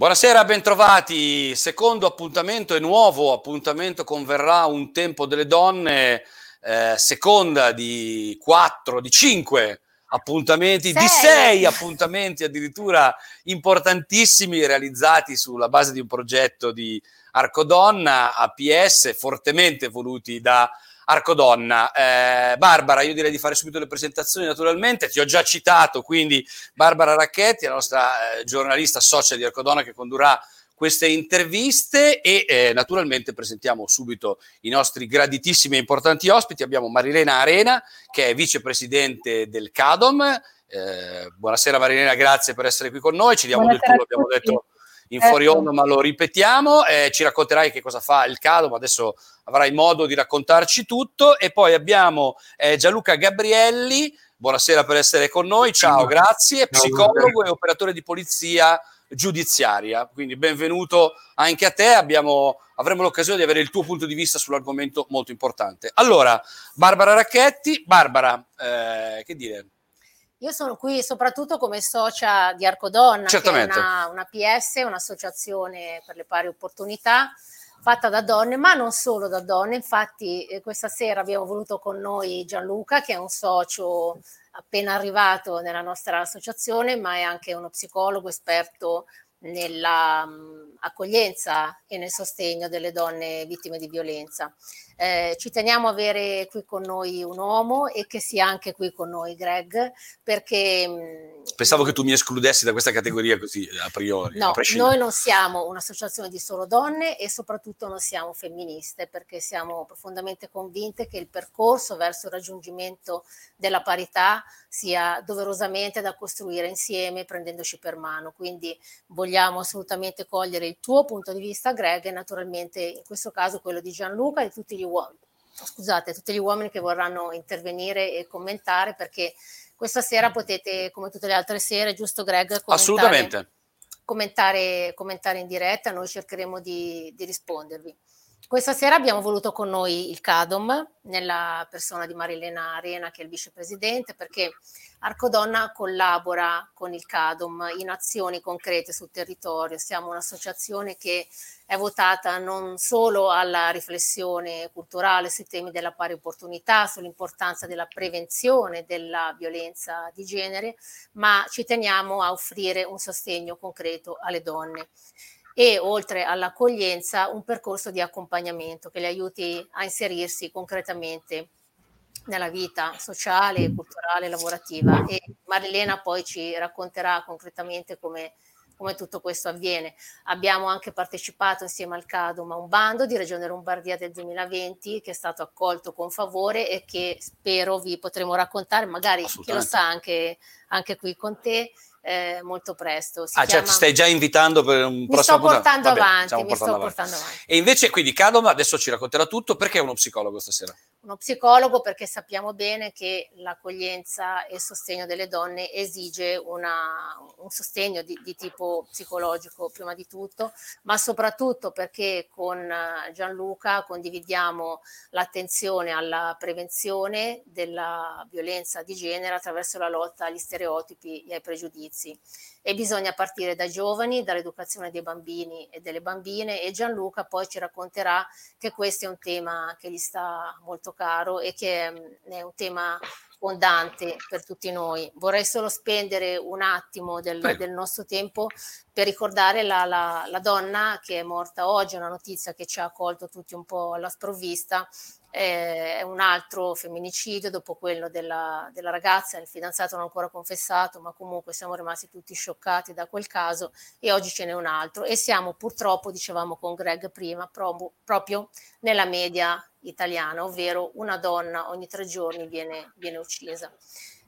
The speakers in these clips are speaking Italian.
Buonasera, bentrovati. Secondo appuntamento e nuovo appuntamento converrà un tempo delle donne, eh, seconda di quattro, di cinque appuntamenti, sei. di sei appuntamenti addirittura importantissimi realizzati sulla base di un progetto di Arcodonna APS fortemente voluti da Arcodonna. Eh, Barbara, io direi di fare subito le presentazioni naturalmente, ti ho già citato, quindi Barbara Racchetti, la nostra eh, giornalista socia di Arcodonna che condurrà queste interviste e eh, naturalmente presentiamo subito i nostri graditissimi e importanti ospiti. Abbiamo Marilena Arena che è vicepresidente del CADOM. Eh, buonasera Marilena, grazie per essere qui con noi. Ci diamo buonasera del tu, l'abbiamo detto in fuori ecco. onda, ma lo ripetiamo. Eh, ci racconterai che cosa fa il CADOM, adesso avrai modo di raccontarci tutto. E poi abbiamo eh, Gianluca Gabrielli, buonasera per essere con noi, ciao, grazie, psicologo e operatore di polizia giudiziaria. Quindi benvenuto anche a te, Abbiamo, avremo l'occasione di avere il tuo punto di vista sull'argomento molto importante. Allora, Barbara Racchetti, Barbara, eh, che dire? Io sono qui soprattutto come socia di Arcodonna, Certamente. che è una, una PS, un'associazione per le pari opportunità fatta da donne, ma non solo da donne. Infatti, eh, questa sera abbiamo voluto con noi Gianluca, che è un socio appena arrivato nella nostra associazione, ma è anche uno psicologo esperto nell'accoglienza mm, e nel sostegno delle donne vittime di violenza. Eh, ci teniamo a avere qui con noi un uomo e che sia anche qui con noi Greg, perché... Mm, Pensavo che tu mi escludessi da questa categoria così a priori. No, a noi non siamo un'associazione di solo donne e soprattutto non siamo femministe, perché siamo profondamente convinte che il percorso verso il raggiungimento della parità sia doverosamente da costruire insieme, prendendoci per mano. Quindi vogliamo assolutamente cogliere il tuo punto di vista, Greg, e naturalmente in questo caso quello di Gianluca e di tutti gli uomini, scusate, tutti gli uomini che vorranno intervenire e commentare perché questa sera potete, come tutte le altre sere, giusto Greg? Commentare, Assolutamente. Commentare, commentare in diretta, noi cercheremo di, di rispondervi. Questa sera abbiamo voluto con noi il CADOM, nella persona di Marilena Arena, che è il vicepresidente, perché Arcodonna collabora con il CADOM in azioni concrete sul territorio. Siamo un'associazione che è votata non solo alla riflessione culturale sui temi della pari opportunità, sull'importanza della prevenzione della violenza di genere, ma ci teniamo a offrire un sostegno concreto alle donne e oltre all'accoglienza un percorso di accompagnamento che le aiuti a inserirsi concretamente nella vita sociale, culturale, lavorativa. E Marilena poi ci racconterà concretamente come, come tutto questo avviene. Abbiamo anche partecipato insieme al CADOM a un bando di Regione Lombardia del 2020 che è stato accolto con favore e che spero vi potremo raccontare, magari chi lo sa anche, anche qui con te eh, molto presto. Si ah, chiama... cioè ti stai già invitando per un mi prossimo sto portando Vabbè, avanti, mi portando sto portando avanti. E invece quindi Cadom adesso ci racconterà tutto, perché è uno psicologo stasera? Uno psicologo perché sappiamo bene che l'accoglienza e il sostegno delle donne esige una, un sostegno di, di tipo psicologico prima di tutto, ma soprattutto perché con Gianluca condividiamo l'attenzione alla prevenzione della violenza di genere attraverso la lotta agli stereotipi e ai pregiudizi e bisogna partire dai giovani, dall'educazione dei bambini e delle bambine e Gianluca poi ci racconterà che questo è un tema che gli sta molto caro e che mm, è un tema fondante per tutti noi. Vorrei solo spendere un attimo del, del nostro tempo per ricordare la, la, la, donna che è morta oggi, una notizia che ci ha colto tutti un po' alla sprovvista, è un altro femminicidio dopo quello della, della, ragazza, il fidanzato non ancora confessato, ma comunque siamo rimasti tutti scioccati da quel caso e oggi ce n'è un altro e siamo purtroppo, dicevamo con Greg prima, proprio, proprio nella media italiana, ovvero una donna ogni tre giorni viene, viene uccisa.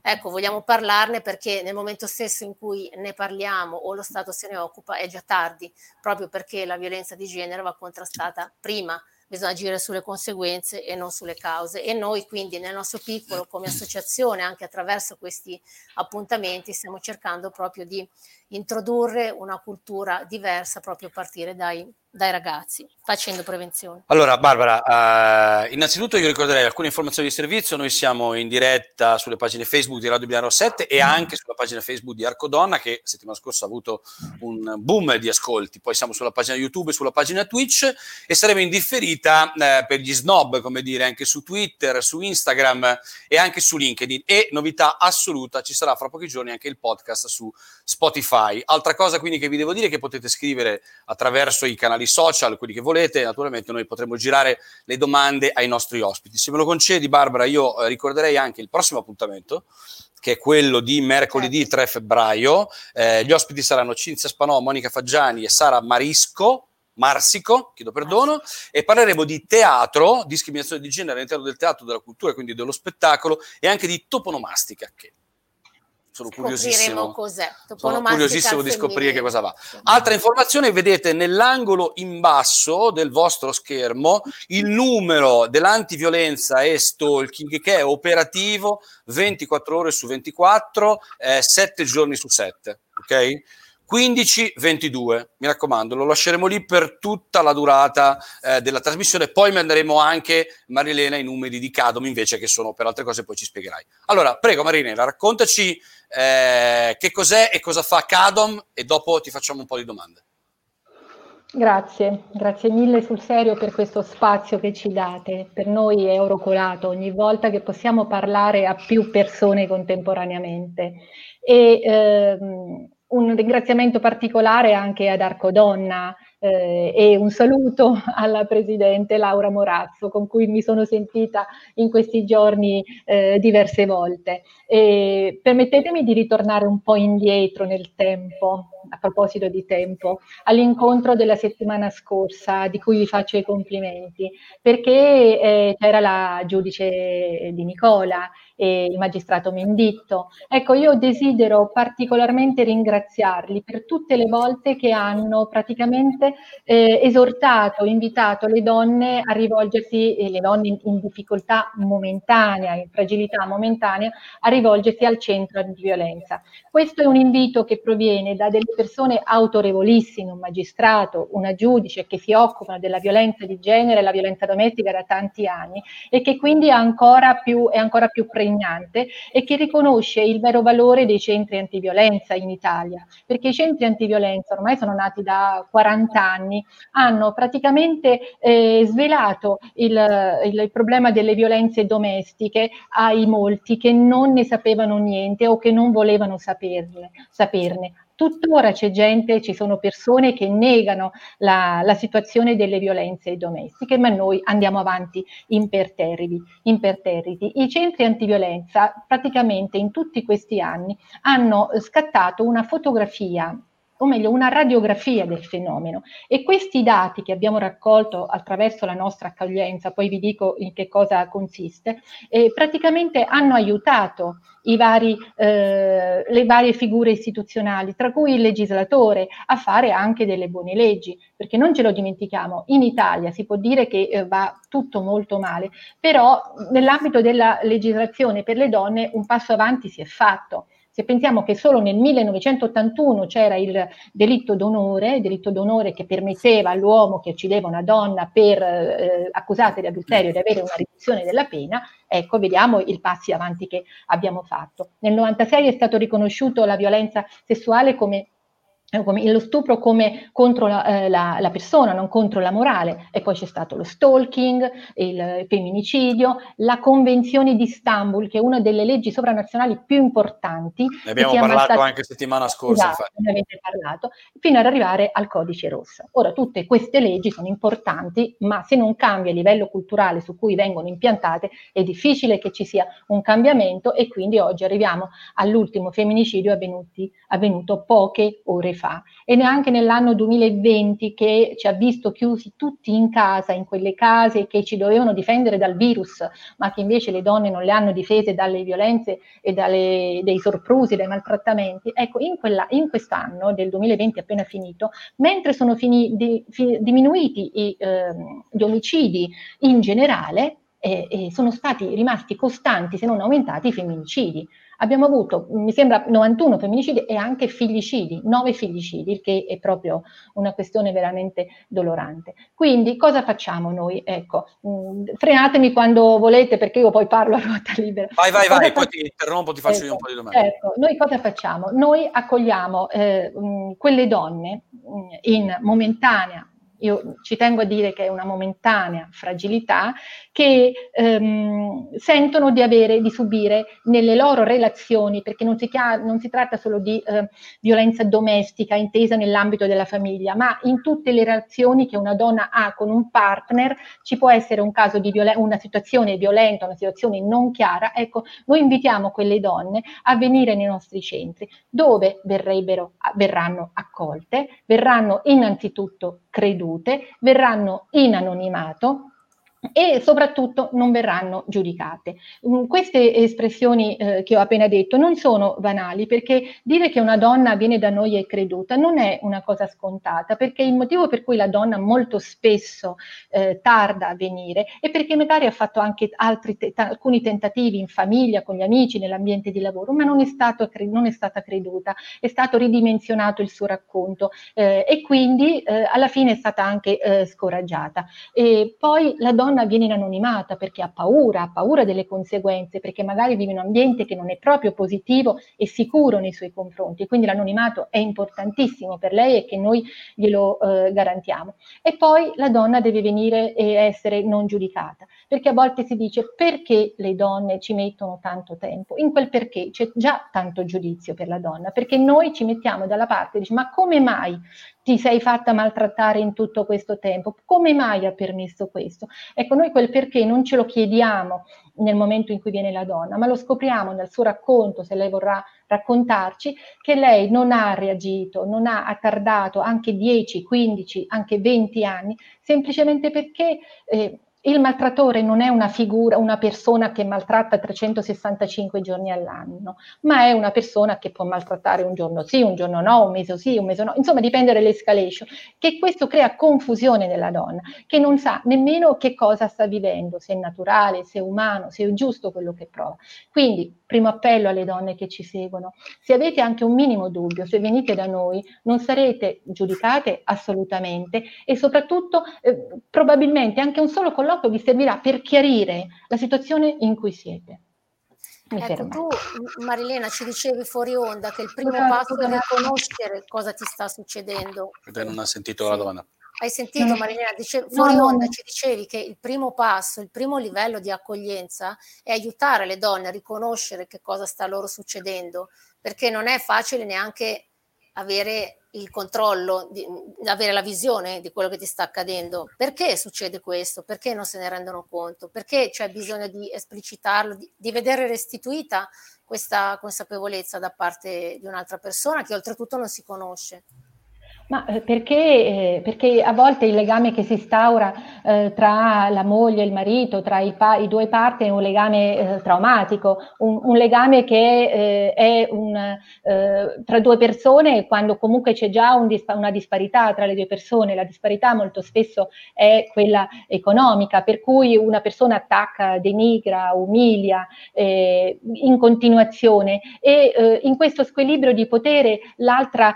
Ecco, vogliamo parlarne perché nel momento stesso in cui ne parliamo o lo Stato se ne occupa è già tardi, proprio perché la violenza di genere va contrastata prima bisogna agire sulle conseguenze e non sulle cause. E noi quindi nel nostro piccolo come associazione, anche attraverso questi appuntamenti, stiamo cercando proprio di introdurre una cultura diversa proprio a partire dai dai ragazzi facendo prevenzione. Allora Barbara, uh, innanzitutto io ricorderei alcune informazioni di servizio, noi siamo in diretta sulle pagine Facebook di Radio Binaro 7 e anche sulla pagina Facebook di Arcodonna che settimana scorsa ha avuto un boom di ascolti, poi siamo sulla pagina YouTube e sulla pagina Twitch e saremo in differita uh, per gli snob, come dire, anche su Twitter, su Instagram e anche su LinkedIn e novità assoluta, ci sarà fra pochi giorni anche il podcast su Spotify. Altra cosa quindi che vi devo dire è che potete scrivere attraverso i canali social, quelli che volete, naturalmente noi potremo girare le domande ai nostri ospiti. Se me lo concedi Barbara, io eh, ricorderei anche il prossimo appuntamento che è quello di mercoledì 3 certo. febbraio. Eh, gli ospiti saranno Cinzia Spanò, Monica Faggiani e Sara Marisco. Marsico, chiedo perdono, e parleremo di teatro, discriminazione di genere all'interno del teatro, della cultura, quindi dello spettacolo, e anche di toponomastica, che sono curiosissimo. Sono curiosissimo di scoprire che cosa va. Altra informazione, vedete nell'angolo in basso del vostro schermo il numero dell'antiviolenza e stalking che è operativo 24 ore su 24, eh, 7 giorni su 7. Ok? 15-22, mi raccomando, lo lasceremo lì per tutta la durata eh, della trasmissione, poi manderemo anche Marilena i numeri di Cadom invece che sono per altre cose, poi ci spiegherai. Allora, prego Marilena, raccontaci eh, che cos'è e cosa fa Cadom e dopo ti facciamo un po' di domande. Grazie, grazie mille sul serio per questo spazio che ci date. Per noi è oro colato ogni volta che possiamo parlare a più persone contemporaneamente. E, ehm, un ringraziamento particolare anche ad Arcodonna eh, e un saluto alla Presidente Laura Morazzo con cui mi sono sentita in questi giorni eh, diverse volte. E permettetemi di ritornare un po' indietro nel tempo, a proposito di tempo, all'incontro della settimana scorsa di cui vi faccio i complimenti, perché eh, c'era la giudice di Nicola e il magistrato Menditto. Ecco, io desidero particolarmente ringraziarli per tutte le volte che hanno praticamente eh, esortato, invitato le donne a rivolgersi, eh, le donne in, in, difficoltà momentanea, in fragilità momentanea, a rivolgersi al centro antiviolenza. Questo è un invito che proviene da delle persone autorevolissime, un magistrato, una giudice che si occupano della violenza di genere e la violenza domestica da tanti anni e che quindi è ancora più, è ancora più pregnante pregnante e che riconosce il vero valore dei centri antiviolenza in Italia, perché i centri antiviolenza ormai sono nati da 40 anni, hanno praticamente eh, svelato il, il, problema delle violenze domestiche ai molti che non ne sapevano niente o che non volevano saperne. saperne tuttora c'è gente, ci sono persone che negano la, la, situazione delle violenze domestiche, ma noi andiamo avanti imperterriti, imperterriti. I centri antiviolenza praticamente in tutti questi anni hanno scattato una fotografia o meglio una radiografia del fenomeno e questi dati che abbiamo raccolto attraverso la nostra accoglienza, poi vi dico in che cosa consiste, eh, praticamente hanno aiutato vari, eh, le varie figure istituzionali, tra cui il legislatore, a fare anche delle buone leggi, perché non ce lo dimentichiamo, in Italia si può dire che eh, va tutto molto male, però nell'ambito della legislazione per le donne un passo avanti si è fatto. Se pensiamo che solo nel 1981 c'era il delitto d'onore, il delitto d'onore che permetteva all'uomo che uccideva una donna per eh, accusata di adulterio di avere una riduzione della pena, ecco, vediamo i passi avanti che abbiamo fatto. Nel 96 è stato riconosciuto la violenza sessuale come lo stupro come contro la, eh, la, la, persona, non contro la morale. E poi c'è stato lo stalking, il femminicidio, la Convenzione di Istanbul, che è una delle leggi sovranazionali più importanti. Ne abbiamo parlato stati... anche settimana scorsa. Esatto, ne avete parlato, fino ad arrivare al codice rosso. Ora, tutte queste leggi sono importanti, ma se non cambia il livello culturale su cui vengono impiantate, è difficile che ci sia un cambiamento e quindi oggi arriviamo all'ultimo femminicidio avvenuti, avvenuto poche ore fa fa e neanche nell'anno 2020 che ci ha visto chiusi tutti in casa, in quelle case che ci dovevano difendere dal virus, ma che invece le donne non le hanno difese dalle violenze e dai sorprusi, dai maltrattamenti. Ecco, in, quella, in quest'anno del 2020 appena finito, mentre sono fini, di, fi, diminuiti i, eh, gli omicidi in generale, eh, sono stati rimasti costanti, se non aumentati, i femminicidi. Abbiamo avuto, mi sembra, 91 femminicidi e anche figllicidi, 9 figllicidi, il che è proprio una questione veramente dolorante. Quindi cosa facciamo noi? Ecco, mh, mm, frenatemi quando volete perché io poi parlo a ruota libera. Vai, vai, cosa vai, poi ti interrompo, ti faccio ecco, io un po' di domande. Ecco, noi cosa facciamo? Noi accogliamo eh, mh, quelle donne mh, in momentanea io ci tengo a dire che è una momentanea fragilità, che ehm, sentono di avere, di subire nelle loro relazioni, perché non si, chiama, non si tratta solo di eh, violenza domestica intesa nell'ambito della famiglia, ma in tutte le relazioni che una donna ha con un partner ci può essere un caso di violen- una situazione violenta, una situazione non chiara. Ecco, noi invitiamo quelle donne a venire nei nostri centri, dove verrebbero, verranno accolte, verranno innanzitutto credute, verranno in anonimato e soprattutto non verranno giudicate. Mm, queste espressioni eh, che ho appena detto non sono banali perché dire che una donna viene da noi e creduta non è una cosa scontata perché il motivo per cui la donna molto spesso eh, tarda a venire è perché magari ha fatto anche altri te- alcuni tentativi in famiglia, con gli amici, nell'ambiente di lavoro, ma non è, stato, non è stata creduta, è stato ridimensionato il suo racconto eh, e quindi eh, alla fine è stata anche eh, scoraggiata. E poi la donna donna viene in anonimata perché ha paura, ha paura delle conseguenze, perché magari vive in un ambiente che non è proprio positivo e sicuro nei suoi confronti. Quindi l'anonimato è importantissimo per lei e che noi glielo eh, garantiamo. E poi la donna deve venire e essere non giudicata, perché a volte si dice perché le donne ci mettono tanto tempo? In quel perché c'è già tanto giudizio per la donna, perché noi ci mettiamo dalla parte e ma come mai ti sei fatta maltrattare in tutto questo tempo? Come mai ha permesso questo? Ecco, noi quel perché non ce lo chiediamo nel momento in cui viene la donna, ma lo scopriamo nel suo racconto, se lei vorrà raccontarci, che lei non ha reagito, non ha attardato anche 10, 15, anche 20 anni, semplicemente perché... Eh, il maltrattore non è una figura, una persona che maltratta 365 giorni all'anno, ma è una persona che può maltrattare un giorno sì, un giorno no, un mese sì, un mese no, insomma dipende dall'escalation, che questo crea confusione nella donna, che non sa nemmeno che cosa sta vivendo, se è naturale, se è umano, se è giusto quello che prova. Quindi, primo appello alle donne che ci seguono, se avete anche un minimo dubbio, se venite da noi, non sarete giudicate assolutamente e soprattutto eh, probabilmente anche un solo colloquio colloquio vi servirà per chiarire la situazione in cui siete. ecco, tu Marilena ci dicevi fuori onda che il primo passo è riconoscere cosa ti sta succedendo. Perché non ha sentito sì. la donna. Hai sentito Marilena? Dice, fuori no, onda no. ci dicevi che il primo passo, il primo livello di accoglienza è aiutare le donne a riconoscere che cosa sta loro succedendo, perché non è facile neanche avere il controllo, di, avere la visione di quello che ti sta accadendo. Perché succede questo? Perché non se ne rendono conto? Perché c'è bisogno di esplicitarlo, di, di vedere restituita questa consapevolezza da parte di un'altra persona che oltretutto non si conosce? Ma eh, perché, eh, perché, a volte il legame che si instaura eh, tra la moglie e il marito, tra i, pa- i due parti, è un legame eh, traumatico, un, un, legame che eh, è un, eh, tra due persone quando comunque c'è già un dispa- una disparità tra le due persone. La disparità molto spesso è quella economica, per cui una persona attacca, denigra, umilia in continuazione e in questo squilibrio di potere l'altra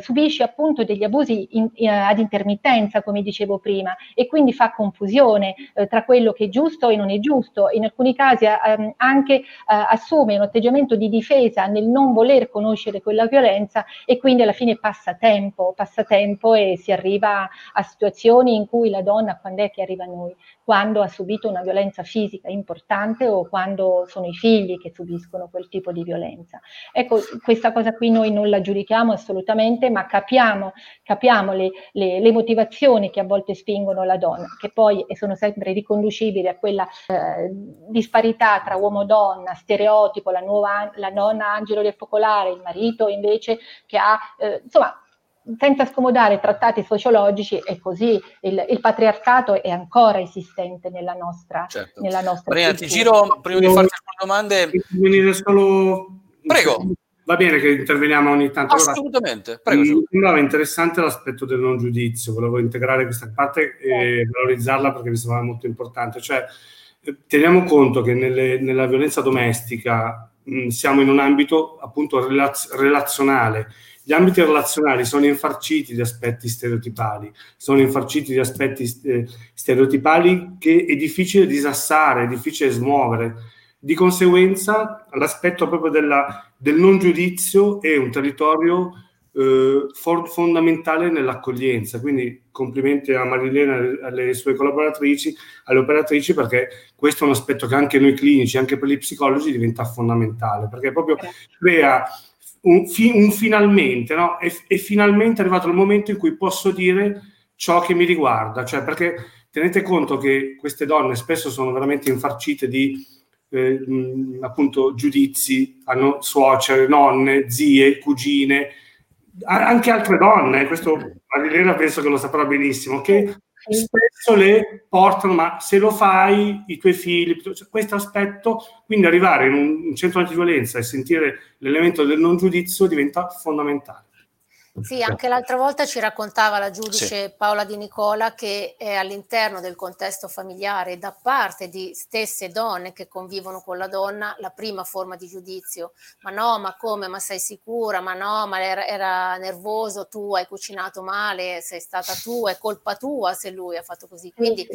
subisce appunto degli abusi in, in, ad intermittenza, come dicevo prima, e quindi fa confusione eh, tra quello che è giusto e non è giusto. In alcuni casi eh, anche eh, assume un atteggiamento di difesa nel non voler conoscere quella violenza e quindi alla fine passa tempo, passa tempo e si arriva a situazioni in cui la donna, quando è che arriva a noi? Quando ha subito una violenza fisica importante o quando sono i figli che subiscono quel tipo di violenza. Ecco, questa cosa qui noi non la giudichiamo assolutamente, ma capiamo capiamo le, le, le, motivazioni che a volte spingono la donna, che poi sono sempre riconducibili a quella eh, disparità tra uomo e donna, stereotipo, la, nuova, la donna angelo del focolare, il marito invece che ha, eh, insomma, senza scomodare trattati sociologici, è così, il, il, patriarcato è ancora esistente nella nostra, certo. nella nostra Maria, ti giro, prima di farti alcune domande... Venire solo... Prego. Va bene che interveniamo ogni tanto. Assolutamente, prego. Mi sembrava interessante l'aspetto del non giudizio, volevo integrare questa parte e valorizzarla perché mi sembrava molto importante. Cioè, eh, teniamo conto che nelle, nella violenza domestica mh, siamo in un ambito appunto relaz- relazionale. Gli ambiti relazionali sono infarciti di aspetti stereotipali, sono infarciti di aspetti eh, stereotipali che è difficile disassare, è difficile smuovere. Di conseguenza, l'aspetto proprio della, del non giudizio è un territorio eh, for- fondamentale nell'accoglienza. Quindi complimenti a Marilena e alle sue collaboratrici, alle operatrici, perché questo è un aspetto che anche noi clinici, anche per gli psicologi, diventa fondamentale, perché proprio crea un, fi- un finalmente, no? È, è finalmente arrivato il momento in cui posso dire ciò che mi riguarda, cioè perché tenete conto che queste donne spesso sono veramente infarcite di eh, appunto giudizi, hanno suocere, nonne, zie, cugine, anche altre donne, questo Marilena penso che lo saprà benissimo, che spesso le portano, ma se lo fai, i tuoi figli, cioè, questo aspetto, quindi arrivare in un centro antiviolenza e sentire l'elemento del non giudizio diventa fondamentale. Sì, anche l'altra volta ci raccontava la giudice sì. Paola Di Nicola che è all'interno del contesto familiare da parte di stesse donne che convivono con la donna la prima forma di giudizio. Ma no, ma come? Ma sei sicura? Ma no, ma era, era nervoso, tu hai cucinato male, sei stata tu, è colpa tua se lui ha fatto così. Quindi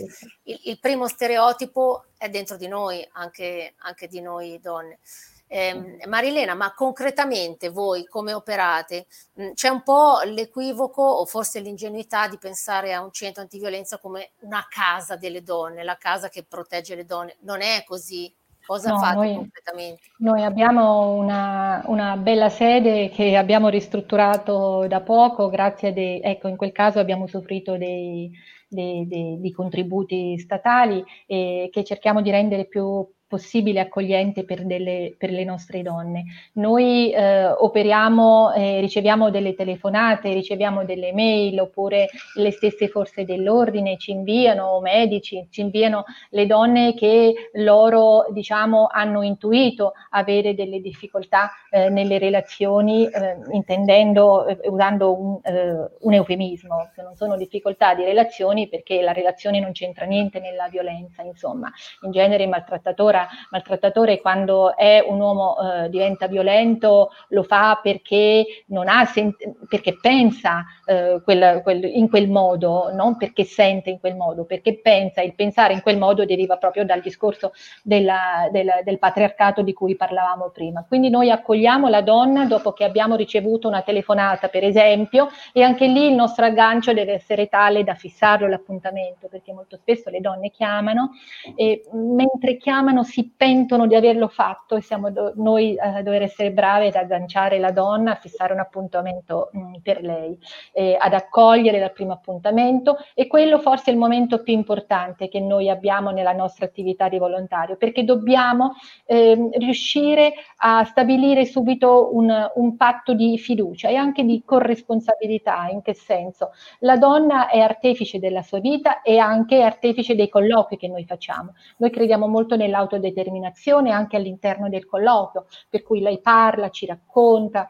il, il primo stereotipo è dentro di noi, anche, anche di noi donne. Eh, Marilena, ma concretamente voi come operate? Mh, c'è un po' l'equivoco o forse l'ingenuità di pensare a un centro antiviolenza come una casa delle donne, la casa che protegge le donne. Non è così. Cosa no, fate noi, concretamente? Noi abbiamo una, una, bella sede che abbiamo ristrutturato da poco, grazie a dei, ecco, in quel caso abbiamo soffrito dei, dei, dei, dei contributi statali e che cerchiamo di rendere più possibile accogliente per, delle, per le nostre donne. Noi eh, operiamo, eh, riceviamo delle telefonate, riceviamo delle mail oppure le stesse forze dell'ordine ci inviano medici, ci inviano le donne che loro diciamo hanno intuito avere delle difficoltà eh, nelle relazioni, eh, intendendo, eh, usando un, eh, un eufemismo, che non sono difficoltà di relazioni perché la relazione non c'entra niente nella violenza, insomma, in genere il maltrattatore maltrattatore quando è un uomo eh, diventa violento lo fa perché, non ha sen- perché pensa eh, quel, quel, in quel modo, non perché sente in quel modo, perché pensa, il pensare in quel modo deriva proprio dal discorso della, della, del patriarcato di cui parlavamo prima. Quindi noi accogliamo la donna dopo che abbiamo ricevuto una telefonata, per esempio, e anche lì il nostro aggancio deve essere tale da fissarlo l'appuntamento, perché molto spesso le donne chiamano e mentre chiamano si pentono di averlo fatto e siamo do- noi a eh, dover essere bravi ad agganciare la donna, a fissare un appuntamento mh, mm, per lei, eh, ad accogliere dal primo appuntamento e quello forse è il momento più importante che noi abbiamo nella nostra attività di volontario, perché dobbiamo eh, riuscire a stabilire subito un, un patto di fiducia e anche di corresponsabilità. In che senso? La donna è artefice della sua vita e anche artefice dei colloqui che noi facciamo. Noi crediamo molto nell'autodeterminazione determinazione anche all'interno del colloquio, per cui lei parla, ci racconta,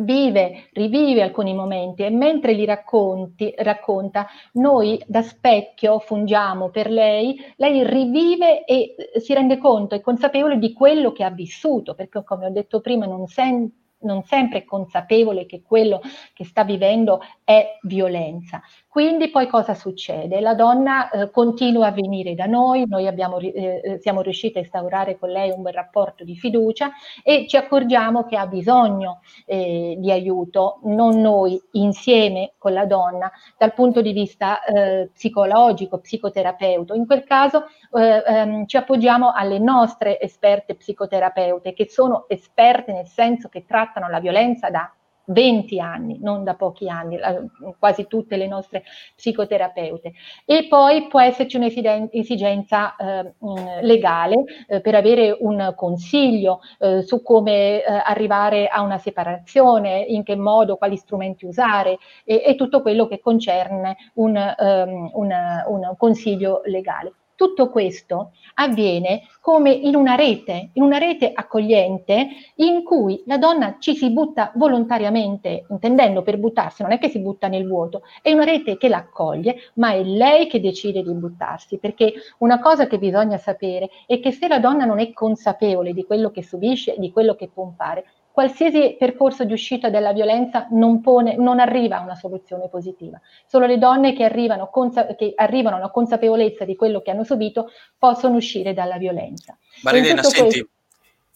vive, rivive alcuni momenti e mentre li racconti, racconta, noi da specchio fungiamo per lei, lei rivive e eh, si rende conto, è consapevole di quello che ha vissuto, perché come ho detto prima non sente non sempre è consapevole che quello che sta vivendo è violenza. Quindi poi cosa succede? La donna eh, continua a venire da noi, noi abbiamo, eh, eh, siamo riusciti a instaurare con lei un bel rapporto di fiducia e ci accorgiamo che ha bisogno eh, di aiuto, non noi, insieme con la donna, dal punto di vista eh, psicologico, psicoterapeuto. In quel caso eh, ehm, ci appoggiamo alle nostre esperte psicoterapeute, che sono esperte nel senso che trattano la violenza da 20 anni, non da pochi anni, quasi tutte le nostre psicoterapeute. E poi può esserci un'esigenza eh, legale eh, per avere un consiglio eh, su come eh, arrivare a una separazione, in che modo, quali strumenti usare e, e tutto quello che concerne un, um, un, un consiglio legale. Tutto questo avviene come in una rete, in una rete accogliente in cui la donna ci si butta volontariamente, intendendo per buttarsi, non è che si butta nel vuoto, è una rete che l'accoglie, ma è lei che decide di buttarsi, perché una cosa che bisogna sapere è che se la donna non è consapevole di quello che subisce, di quello che può fare, qualsiasi percorso di uscita dalla violenza non, pone, non arriva a una soluzione positiva. Solo le donne che arrivano, consa- che arrivano a una consapevolezza di quello che hanno subito possono uscire dalla violenza. Marilena, senti, questo...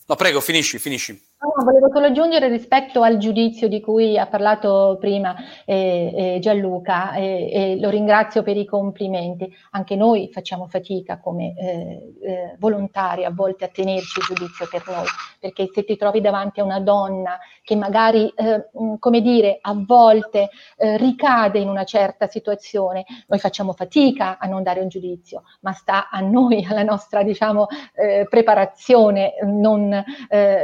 no prego, finisci, finisci. No, volevo solo aggiungere rispetto al giudizio di cui ha parlato prima eh, eh, Gianluca eh, lo ringrazio per i complimenti. Anche noi facciamo fatica come eh, eh, volontari a volte a tenerci il giudizio per noi, perché se ti trovi davanti a una donna che magari, eh, come dire, a volte ricade in una certa situazione, noi facciamo fatica a non dare un giudizio, ma sta a noi, alla nostra diciamo, preparazione, non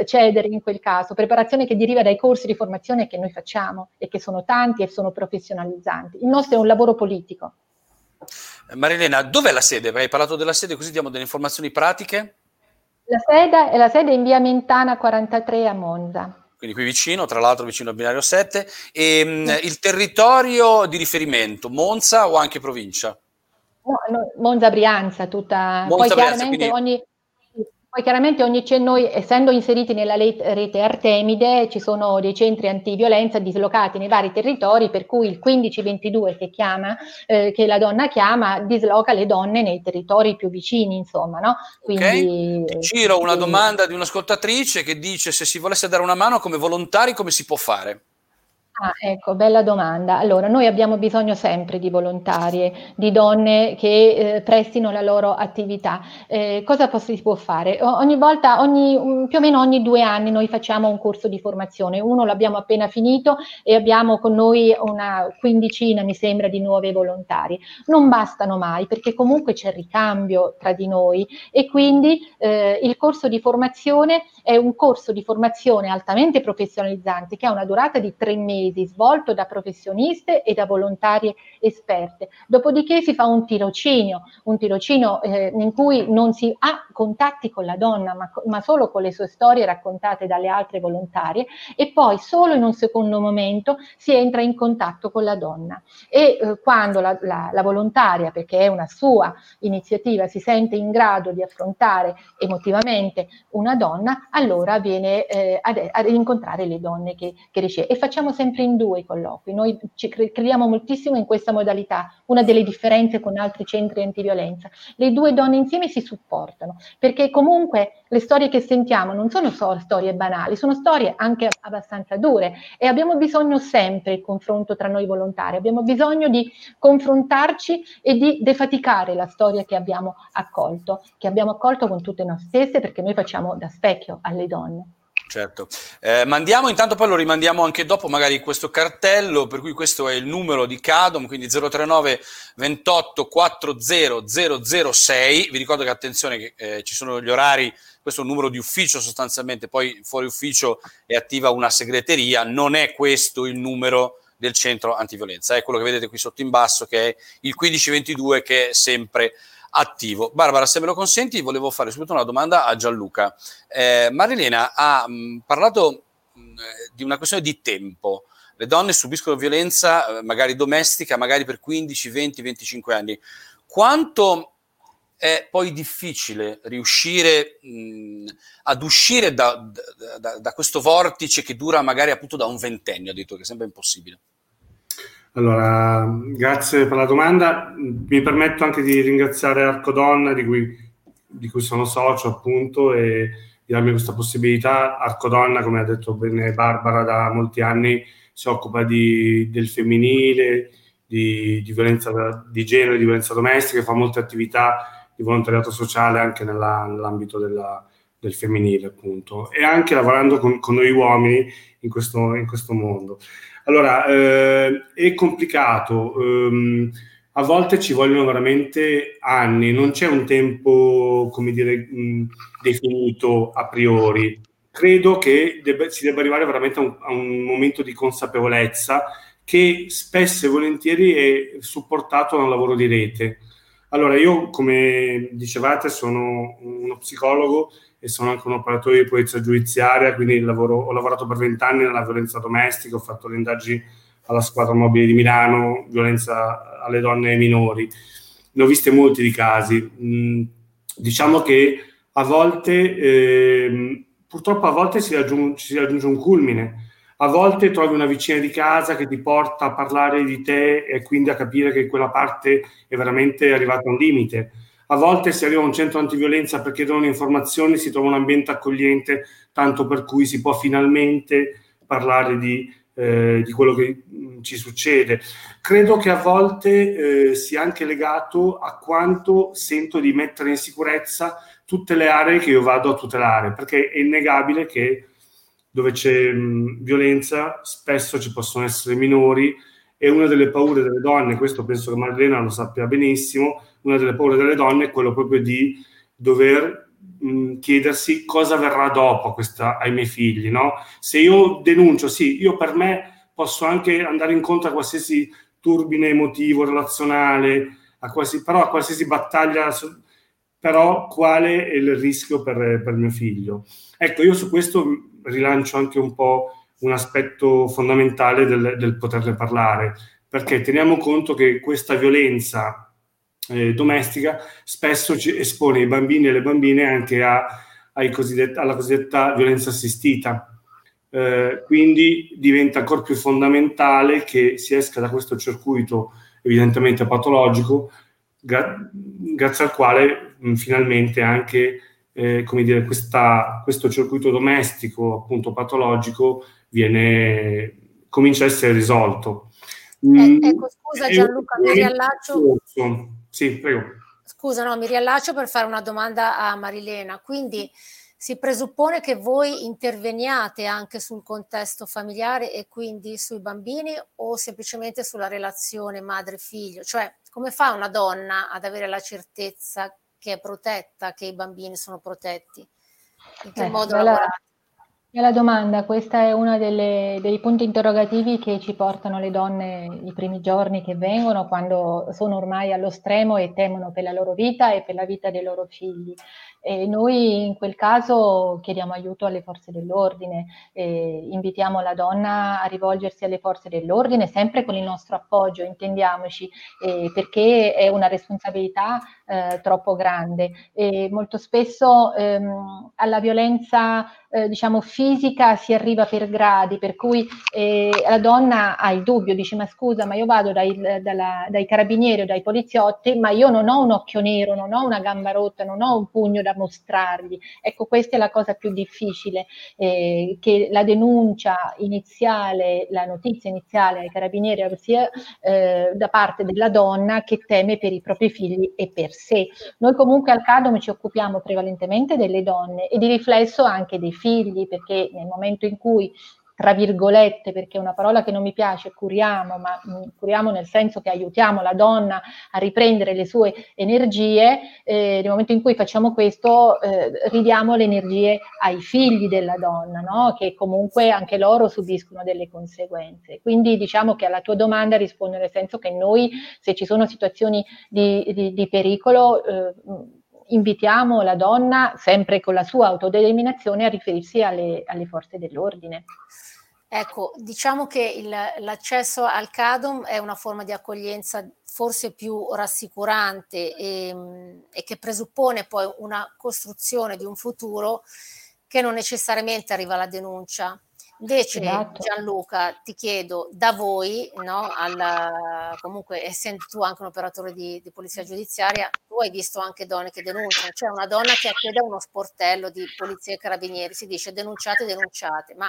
cedere in quel caso, preparazione che deriva dai corsi di formazione che noi facciamo e che sono tanti e sono professionalizzanti. Il nostro è un lavoro politico. Marilena, dov'è la sede? Hai parlato della sede, così diamo delle informazioni pratiche. La sede, la sede è in via Mentana 43 a Monza. Quindi qui vicino, tra l'altro vicino al binario 7. E sì. il territorio di riferimento, Monza o anche provincia? No, no, Monza Brianza, tutta. Monza, Poi Brianza, chiaramente quindi... ogni poi chiaramente ogni, noi, essendo inseriti nella rete Artemide, ci sono dei centri antiviolenza dislocati nei vari territori, per cui il 1522 che, chiama, eh, che la donna chiama disloca le donne nei territori più vicini, insomma. No? Quindi, okay. Giro una domanda di un'ascoltatrice che dice se si volesse dare una mano come volontari come si può fare? Ah, ecco, bella domanda. Allora, noi abbiamo bisogno sempre di volontarie, di donne che eh, prestino la loro attività. Eh, cosa si può fare? O- ogni volta, ogni, um, più o meno ogni due anni, noi facciamo un corso di formazione. Uno l'abbiamo appena finito e abbiamo con noi una quindicina, mi sembra, di nuove volontarie. Non bastano mai perché comunque c'è ricambio tra di noi e quindi eh, il corso di formazione è un corso di formazione altamente professionalizzante che ha una durata di tre mesi mesi, svolto da professioniste e da volontarie esperte. Dopodiché si fa un tirocinio, un tirocinio eh, in cui non si ha contatti con la donna, ma, ma, solo con le sue storie raccontate dalle altre volontarie e poi solo in un secondo momento si entra in contatto con la donna. E eh, quando la, la, la volontaria, perché è una sua iniziativa, si sente in grado di affrontare emotivamente una donna, allora viene eh, ad, ad, incontrare le donne che, che riesce. E facciamo sempre sempre in due i colloqui. Noi ci crediamo moltissimo in questa modalità, una delle differenze con altri centri antiviolenza. Le due donne insieme si supportano, perché comunque le storie che sentiamo non sono solo storie banali, sono storie anche abbastanza dure e abbiamo bisogno sempre del confronto tra noi volontari, abbiamo bisogno di confrontarci e di defaticare la storia che abbiamo accolto, che abbiamo accolto con tutte noi stesse perché noi facciamo da specchio alle donne. Certo, eh, mandiamo intanto poi lo rimandiamo anche dopo magari questo cartello, per cui questo è il numero di CADOM, quindi 039 28 40 006, vi ricordo che attenzione che eh, ci sono gli orari, questo è un numero di ufficio sostanzialmente, poi fuori ufficio è attiva una segreteria, non è questo il numero del centro antiviolenza, è quello che vedete qui sotto in basso che è il 1522 che è sempre attivo. Barbara, se me lo consenti, volevo fare subito una domanda a Gianluca. Eh, Marilena ha mh, mm, parlato mh, mm, di una questione di tempo. Le donne subiscono violenza, eh, magari domestica, magari per 15, 20, 25 anni. Quanto è poi difficile riuscire mh, mm, ad uscire da, da, da, questo vortice che dura magari appunto da un ventennio, ha detto che sembra impossibile. Allora, grazie per la domanda. Mi permetto anche di ringraziare Arcodonna, di cui, di cui sono socio appunto, e di darmi questa possibilità. Arcodonna, come ha detto bene Barbara, da molti anni si occupa di, del femminile, di, di, violenza di genere, di violenza domestica, fa molte attività di volontariato sociale anche nella, nell'ambito della, del femminile, appunto, e anche lavorando con, con noi uomini in questo, in questo mondo. Allora, eh, è complicato, ehm, a volte ci vogliono veramente anni, non c'è un tempo, come dire, mh, definito a priori. Credo che debba, si debba arrivare veramente a un, a un momento di consapevolezza che spesso e volentieri è supportato da un lavoro di rete. Allora, io come dicevate sono uno psicologo e sono anche un operatore di polizia giudiziaria, quindi lavoro, ho lavorato per vent'anni nella violenza domestica, ho fatto le indagini alla squadra mobile di Milano, violenza alle donne e ai minori. Ne ho viste molti di casi. Mm, diciamo che a volte, eh, purtroppo a volte si raggiunge, si raggiunge un culmine a volte trovi una vicina di casa che ti porta a parlare di te e quindi a capire che quella parte è veramente arrivata a un limite. A volte si arriva a un centro antiviolenza per chiedere un'informazione, si trova un ambiente accogliente, tanto per cui si può finalmente parlare di, eh, di quello che mm, ci succede. Credo che a volte eh, sia anche legato a quanto sento di mettere in sicurezza tutte le aree che io vado a tutelare, perché è innegabile che dove c'è mh, violenza spesso ci possono essere minori e una delle paure delle donne, questo penso che Marilena lo sappia benissimo, una delle paure delle donne è quello proprio di dover mh, chiedersi cosa verrà dopo questa, ai miei figli. No? Se io denuncio, sì, io per me posso anche andare incontro a qualsiasi turbine emotivo, relazionale, a qualsiasi, però a qualsiasi battaglia, però quale è il rischio per, per mio figlio? Ecco, io su questo rilancio anche un po' un aspetto fondamentale del, del poterne parlare, perché teniamo conto che questa violenza eh, domestica spesso ci espone i bambini e le bambine anche a, cosiddetta, alla cosiddetta violenza assistita. Eh, quindi diventa ancora più fondamentale che si esca da questo circuito evidentemente patologico, gra- grazie al quale mh, finalmente anche eh, come dire, questa, questo circuito domestico, appunto patologico, viene, comincia a essere risolto. Eh, mm, ecco, scusa Gianluca, mi riallaccio. Sì, prego. Scusa, no, mi riallaccio per fare una domanda a Marilena. Quindi si presuppone che voi interveniate anche sul contesto familiare e quindi sui bambini o semplicemente sulla relazione madre-figlio? Cioè, come fa una donna ad avere la certezza che è protetta, che i bambini sono protetti? In che eh, modo bella, lavorate? Bella domanda, questa è uno dei punti interrogativi che ci portano le donne i primi giorni che vengono, quando sono ormai allo stremo e temono per la loro vita e per la vita dei loro figli. E noi in quel caso chiediamo aiuto alle forze dell'ordine, invitiamo la donna a rivolgersi alle forze dell'ordine, sempre con il nostro appoggio, intendiamoci, eh, perché è una responsabilità eh, troppo grande. E molto spesso ehm, alla violenza eh, diciamo fisica si arriva per gradi, per cui eh, la donna ha il dubbio, dice ma scusa, ma io vado dai, dalla, dai carabinieri o dai poliziotti, ma io non ho un occhio nero, non ho una gamba rotta, non ho un pugno da mostrargli. Ecco, questa è la cosa più difficile, eh, che la denuncia iniziale, la notizia iniziale ai carabinieri sia eh, da parte della donna che teme per i propri figli e per sé. Noi comunque al CADOM ci occupiamo prevalentemente delle donne e di riflesso anche dei figli, perché nel momento in cui tra virgolette, perché è una parola che non mi piace, curiamo, ma mm, curiamo nel senso che aiutiamo la donna a riprendere le sue energie, eh, nel momento in cui facciamo questo eh, ridiamo le energie ai figli della donna, no? che comunque anche loro subiscono delle conseguenze. Quindi diciamo che alla tua domanda rispondo nel senso che noi, se ci sono situazioni di, di, di pericolo, eh, invitiamo la donna, sempre con la sua autodeterminazione, a riferirsi alle, alle forze dell'ordine. Ecco, diciamo che il, l'accesso al CADOM è una forma di accoglienza forse più rassicurante e, e, che presuppone poi una costruzione di un futuro che non necessariamente arriva alla denuncia. Invece esatto. Gianluca, ti chiedo da voi, no, alla, comunque essendo tu anche un operatore di, di, polizia giudiziaria, tu hai visto anche donne che denunciano, c'è una donna che accede a uno sportello di polizia e carabinieri, si dice denunciate, denunciate, ma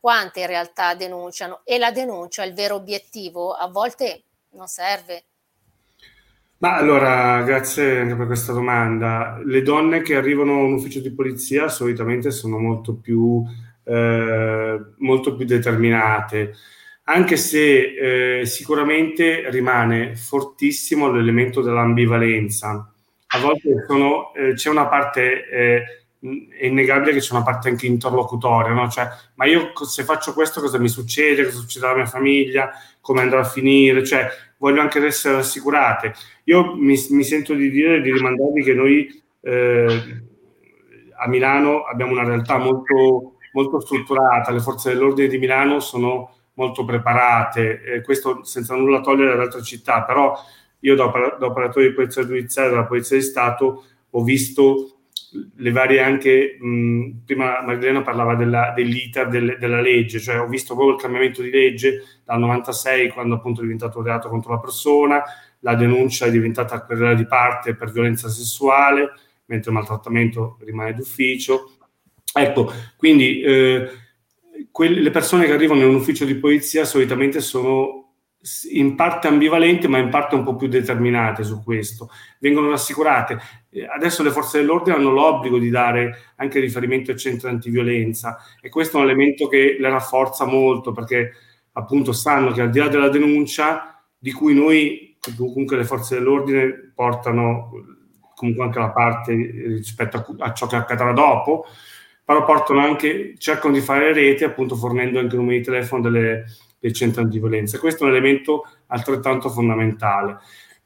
quante in realtà denunciano e la denuncia, il vero obiettivo, a volte non serve. Ma allora, grazie anche per questa domanda. Le donne che arrivano a un ufficio di polizia solitamente sono molto più, eh, molto più determinate, anche se eh, sicuramente rimane fortissimo l'elemento dell'ambivalenza. A volte sono, eh, c'è una parte eh, è innegabile che c'è una parte anche interlocutoria, no? Cioè, ma io se faccio questo cosa mi succede? Cosa succede alla mia famiglia? Come andrà a finire? Cioè, voglio anche essere assicurate. Io mi, mi sento di dire, di rimandarvi che noi eh, a Milano abbiamo una realtà molto, molto strutturata, le forze dell'ordine di Milano sono molto preparate, eh, questo senza nulla togliere ad altre città, però io da, da operatore di polizia giudiziaria della Polizia di Stato ho visto le varie anche, mh, prima Marilena parlava della, dell'iter del, della legge, cioè ho visto proprio il cambiamento di legge dal 96 quando appunto è diventato reato contro la persona, la denuncia è diventata querela di parte per violenza sessuale, mentre il maltrattamento rimane d'ufficio. Ecco, quindi eh, quelle, le persone che arrivano in un ufficio di polizia solitamente sono in parte ambivalenti ma in parte un po' più determinate su questo, vengono rassicurate. Eh, adesso le forze dell'ordine hanno l'obbligo di dare anche riferimento ai centri antiviolenza e questo è un elemento che le rafforza molto perché appunto sanno che al di là della denuncia di cui noi comunque le forze dell'ordine portano comunque anche la parte rispetto a, a ciò che accadrà dopo, però portano anche, cercano di fare rete appunto fornendo anche numeri di telefono delle del centro antiviolenza. Questo è un elemento altrettanto fondamentale.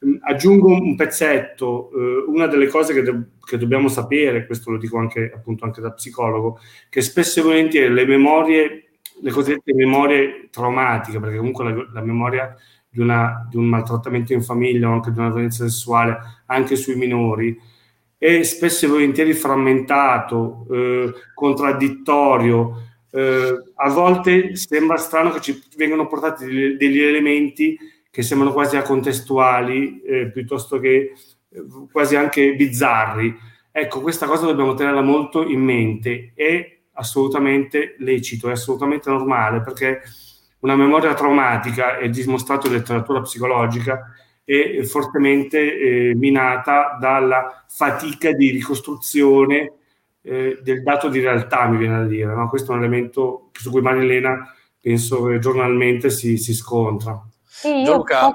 Mm, aggiungo un pezzetto, eh, una delle cose che, do- che, dobbiamo sapere, questo lo dico anche, appunto, anche da psicologo, che spesso e volentieri le memorie, le cosiddette memorie traumatiche, perché comunque la, la memoria di, una, di, un maltrattamento in famiglia o anche di una violenza sessuale, anche sui minori, è spesso e volentieri frammentato, eh, contraddittorio, eh, a volte sembra strano che ci vengano portati degli, elementi che sembrano quasi acontestuali, eh, piuttosto che eh, quasi anche bizzarri. Ecco, questa cosa dobbiamo tenerla molto in mente. È assolutamente lecito, è assolutamente normale, perché una memoria traumatica, è dimostrato in letteratura psicologica, è fortemente eh, minata dalla fatica di ricostruzione eh, del dato di realtà, mi viene da dire. No? Questo è un elemento su cui Marilena penso che giornalmente si, si scontra. Sì, io posso,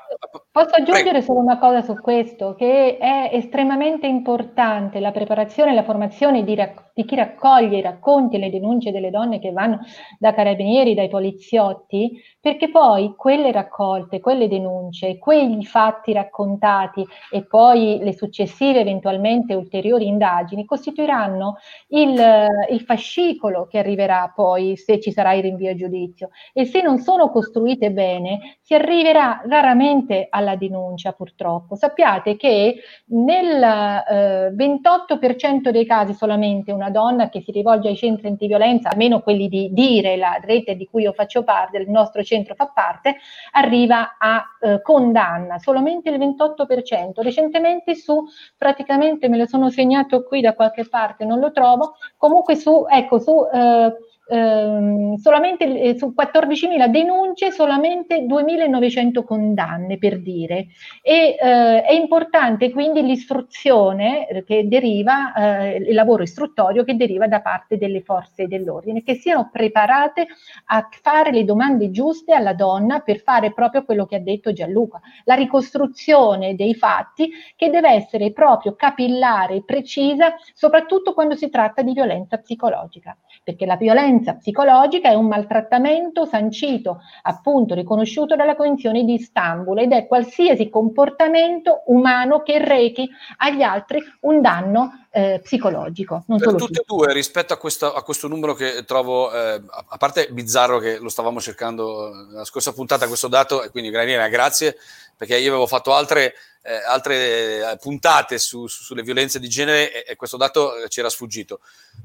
posso, aggiungere Prego. solo una cosa su questo, che è estremamente importante la preparazione e la formazione di, di, chi raccoglie i racconti e le denunce delle donne che vanno da carabinieri, dai poliziotti, perché poi quelle raccolte, quelle denunce, quegli fatti raccontati e poi le successive eventualmente ulteriori indagini costituiranno il, il fascicolo che arriverà poi se ci sarà il rinvio a giudizio e se non sono costruite bene si arriverà raramente alla denuncia purtroppo. Sappiate che nel eh, 28% dei casi solamente una donna che si rivolge ai centri antiviolenza, almeno quelli di dire la rete di cui io faccio parte, del nostro centro fa parte, arriva a eh, condanna, solamente il 28%. Recentemente su, praticamente me lo sono segnato qui da qualche parte, non lo trovo, comunque su, ecco, su... Eh, ehm, solamente eh, su 14.000 denunce, solamente 2.900 condanne per dire. E eh, è importante quindi l'istruzione che deriva, eh, il lavoro istruttorio che deriva da parte delle forze dell'ordine, che siano preparate a fare le domande giuste alla donna per fare proprio quello che ha detto Gianluca, la ricostruzione dei fatti che deve essere proprio capillare precisa, soprattutto quando si tratta di violenza psicologica, perché la violenza violenza psicologica è un maltrattamento sancito, appunto riconosciuto dalla Convenzione di Istanbul ed è qualsiasi comportamento umano che rechi agli altri un danno eh, psicologico. Non per solo tutte e due, rispetto a, questa, a, questo numero che trovo, eh, a parte bizzarro che lo stavamo cercando la scorsa puntata, questo dato, e quindi Granina, grazie, perché io avevo fatto altre, eh, altre puntate su, su, sulle violenze di genere e, e questo dato ci era sfuggito.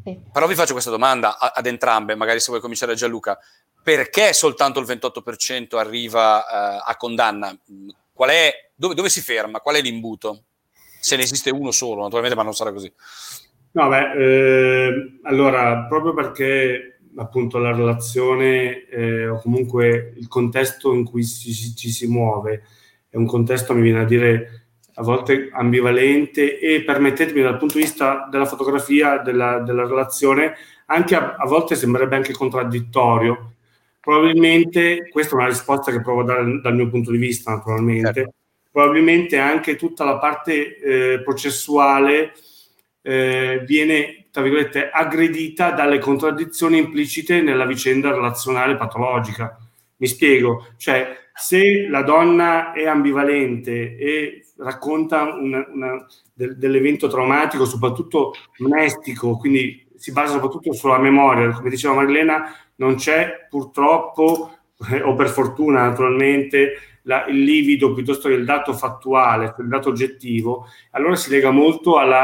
Sì. Però vi faccio questa domanda ad entrambe, magari se vuoi cominciare Gianluca. Perché soltanto il 28% arriva uh, a condanna? Qual è, dove, dove, si ferma? Qual è l'imbuto? Se ne esiste uno solo, naturalmente, ma non sarà così. No, beh, eh, allora, proprio perché appunto la relazione eh, o comunque il contesto in cui ci, ci si muove è un contesto, mi viene a dire, a volte ambivalente e permettetemi dal punto di vista della fotografia, della, della relazione, anche a, a, volte sembrerebbe anche contraddittorio. Probabilmente, questa è una risposta che provo a dare dal mio punto di vista, naturalmente, certo. probabilmente anche tutta la parte eh, processuale eh, viene, tra virgolette, aggredita dalle contraddizioni implicite nella vicenda relazionale patologica. Mi spiego, cioè se la donna è ambivalente e racconta una, una, del, dell'evento traumatico, soprattutto domestico, quindi si basa soprattutto sulla memoria, come diceva Marilena, non c'è purtroppo, eh, o per fortuna naturalmente, la, il livido piuttosto che il dato fattuale, il dato oggettivo, allora si lega molto al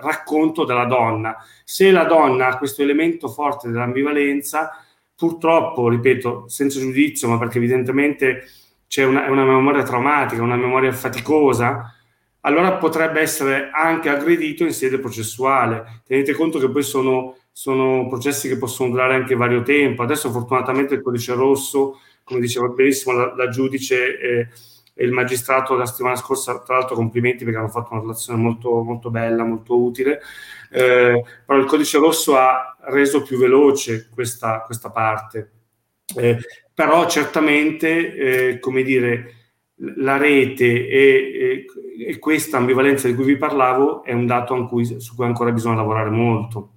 racconto della donna. Se la donna ha questo elemento forte dell'ambivalenza, purtroppo, ripeto, senza giudizio, ma perché evidentemente c'è una, una memoria traumatica, una memoria faticosa, allora potrebbe essere anche aggredito in sede processuale. Tenete conto che poi sono, sono processi che possono durare anche vario tempo. Adesso fortunatamente il codice rosso, come diceva benissimo la, la giudice eh, e il magistrato la settimana scorsa, tra l'altro complimenti perché hanno fatto una relazione molto, molto bella, molto utile, eh, però il codice rosso ha reso più veloce questa, questa parte. Eh, però certamente, eh, come dire, la rete e, e, questa ambivalenza di cui vi parlavo è un dato cui, su cui ancora bisogna lavorare molto.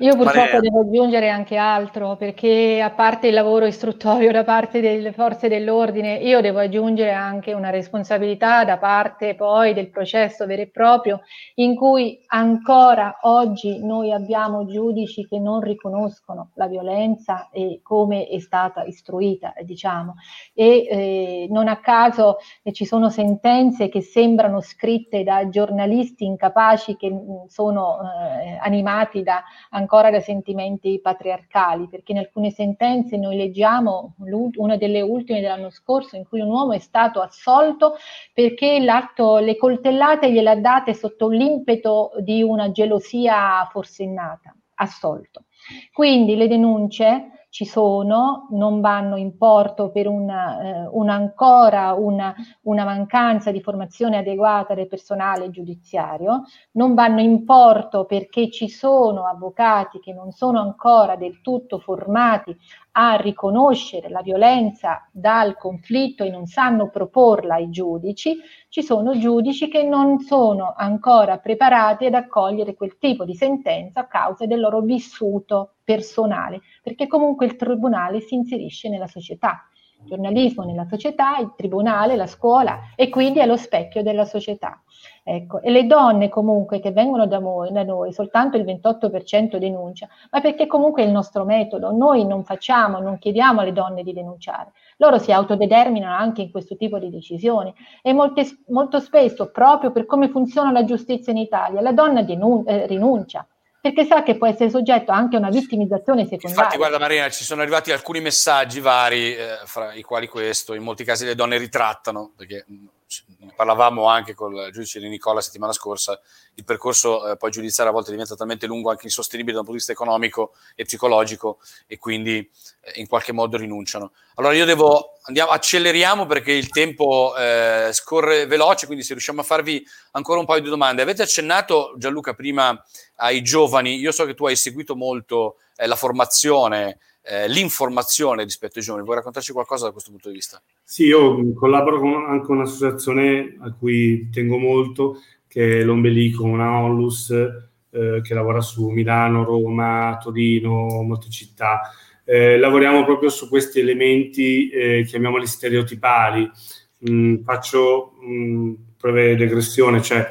Mm. Io purtroppo devo aggiungere anche altro, perché a parte il lavoro istruttorio da parte delle forze dell'ordine, io devo aggiungere anche una responsabilità da parte poi del processo vero e proprio, in cui ancora oggi noi abbiamo giudici che non riconoscono la violenza e come è stata istruita, diciamo. E eh, non a caso eh, ci sono sentenze che sembrano scritte da giornalisti incapaci che mh, sono eh, animati da ancora ancora da sentimenti patriarcali, perché in alcune sentenze noi leggiamo una delle ultime dell'anno scorso in cui un uomo è stato assolto perché l'atto, le coltellate gliele ha date sotto l'impeto di una gelosia forsennata, assolto. Quindi le denunce ci sono, non vanno in porto per una, eh, una ancora una, una, mancanza di formazione adeguata del personale giudiziario, non vanno in porto perché ci sono avvocati che non sono ancora del tutto formati a riconoscere la violenza dal conflitto e non sanno proporla ai giudici, ci sono giudici che non sono ancora preparati ad accogliere quel tipo di sentenza a causa del loro vissuto personale, perché comunque il tribunale si inserisce nella società. Giornalismo nella società, il tribunale, la scuola e quindi è lo specchio della società. Ecco, e le donne comunque che vengono da noi, da noi, soltanto il 28% denuncia, ma perché comunque è il nostro metodo, noi non facciamo, non chiediamo alle donne di denunciare, loro si autodeterminano anche in questo tipo di decisioni e molte, molto spesso, proprio per come funziona la giustizia in Italia, la donna denun- eh, rinuncia, perché sa che può essere soggetto anche a una vittimizzazione secondaria. Infatti, guarda Marina, ci sono arrivati alcuni messaggi vari, eh, fra i quali questo, in molti casi le donne ritrattano, perché ne parlavamo anche con il giudice di Nicola la settimana scorsa, il percorso eh, poi giudiziario a volte diventa talmente lungo, anche insostenibile da un punto di vista economico e psicologico e quindi eh, in qualche modo rinunciano. Allora io devo, andiamo, acceleriamo perché il tempo eh, scorre veloce, quindi se riusciamo a farvi ancora un paio di domande. Avete accennato Gianluca prima ai giovani, io so che tu hai seguito molto eh, la formazione eh, l'informazione rispetto ai giovani. Vuoi raccontarci qualcosa da questo punto di vista? Sì, io collaboro con anche un'associazione a cui tengo molto, che è l'Ombelico, una onlus eh, che lavora su Milano, Roma, Torino, molte città. Eh, lavoriamo proprio su questi elementi, eh, chiamiamoli stereotipali. Mm, faccio mm, prove di regressione, cioè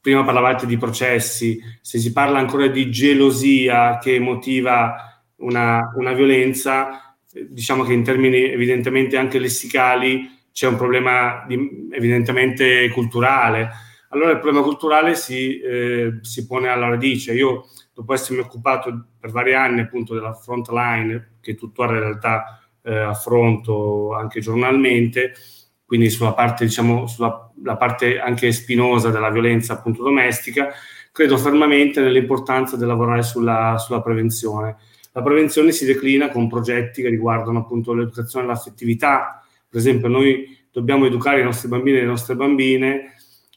prima parlavate di processi, se si parla ancora di gelosia che motiva una, una violenza, diciamo che in termini evidentemente anche lessicali c'è un problema di, evidentemente culturale. Allora il problema culturale si, eh, si, pone alla radice. Io, dopo essermi occupato per vari anni appunto della front line, che tuttora in realtà eh, affronto anche giornalmente, quindi sulla parte, diciamo, sulla parte anche spinosa della violenza appunto domestica, credo fermamente nell'importanza di lavorare sulla, sulla prevenzione la prevenzione si declina con progetti che riguardano appunto l'educazione all'affettività. Per esempio, noi dobbiamo educare i nostri bambini e le nostre bambine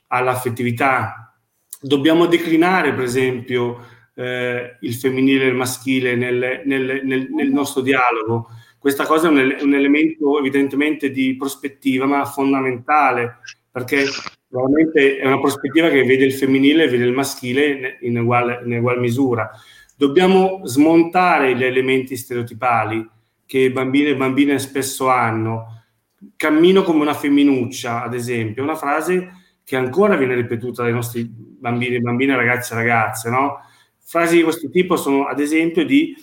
all'affettività. Dobbiamo declinare, per esempio, eh, il femminile e il maschile nel, nel, nel, nel, nostro dialogo. Questa cosa è un, un, elemento evidentemente di prospettiva, ma fondamentale, perché probabilmente è una prospettiva che vede il femminile e vede il maschile in uguale, in uguale misura. Dobbiamo smontare gli elementi stereotipali che bambine e bambine spesso hanno. Cammino come una femminuccia, ad esempio, è una frase che ancora viene ripetuta dai nostri bambini, bambine, ragazzi e ragazze, no? Frasi di questo tipo sono, ad esempio, di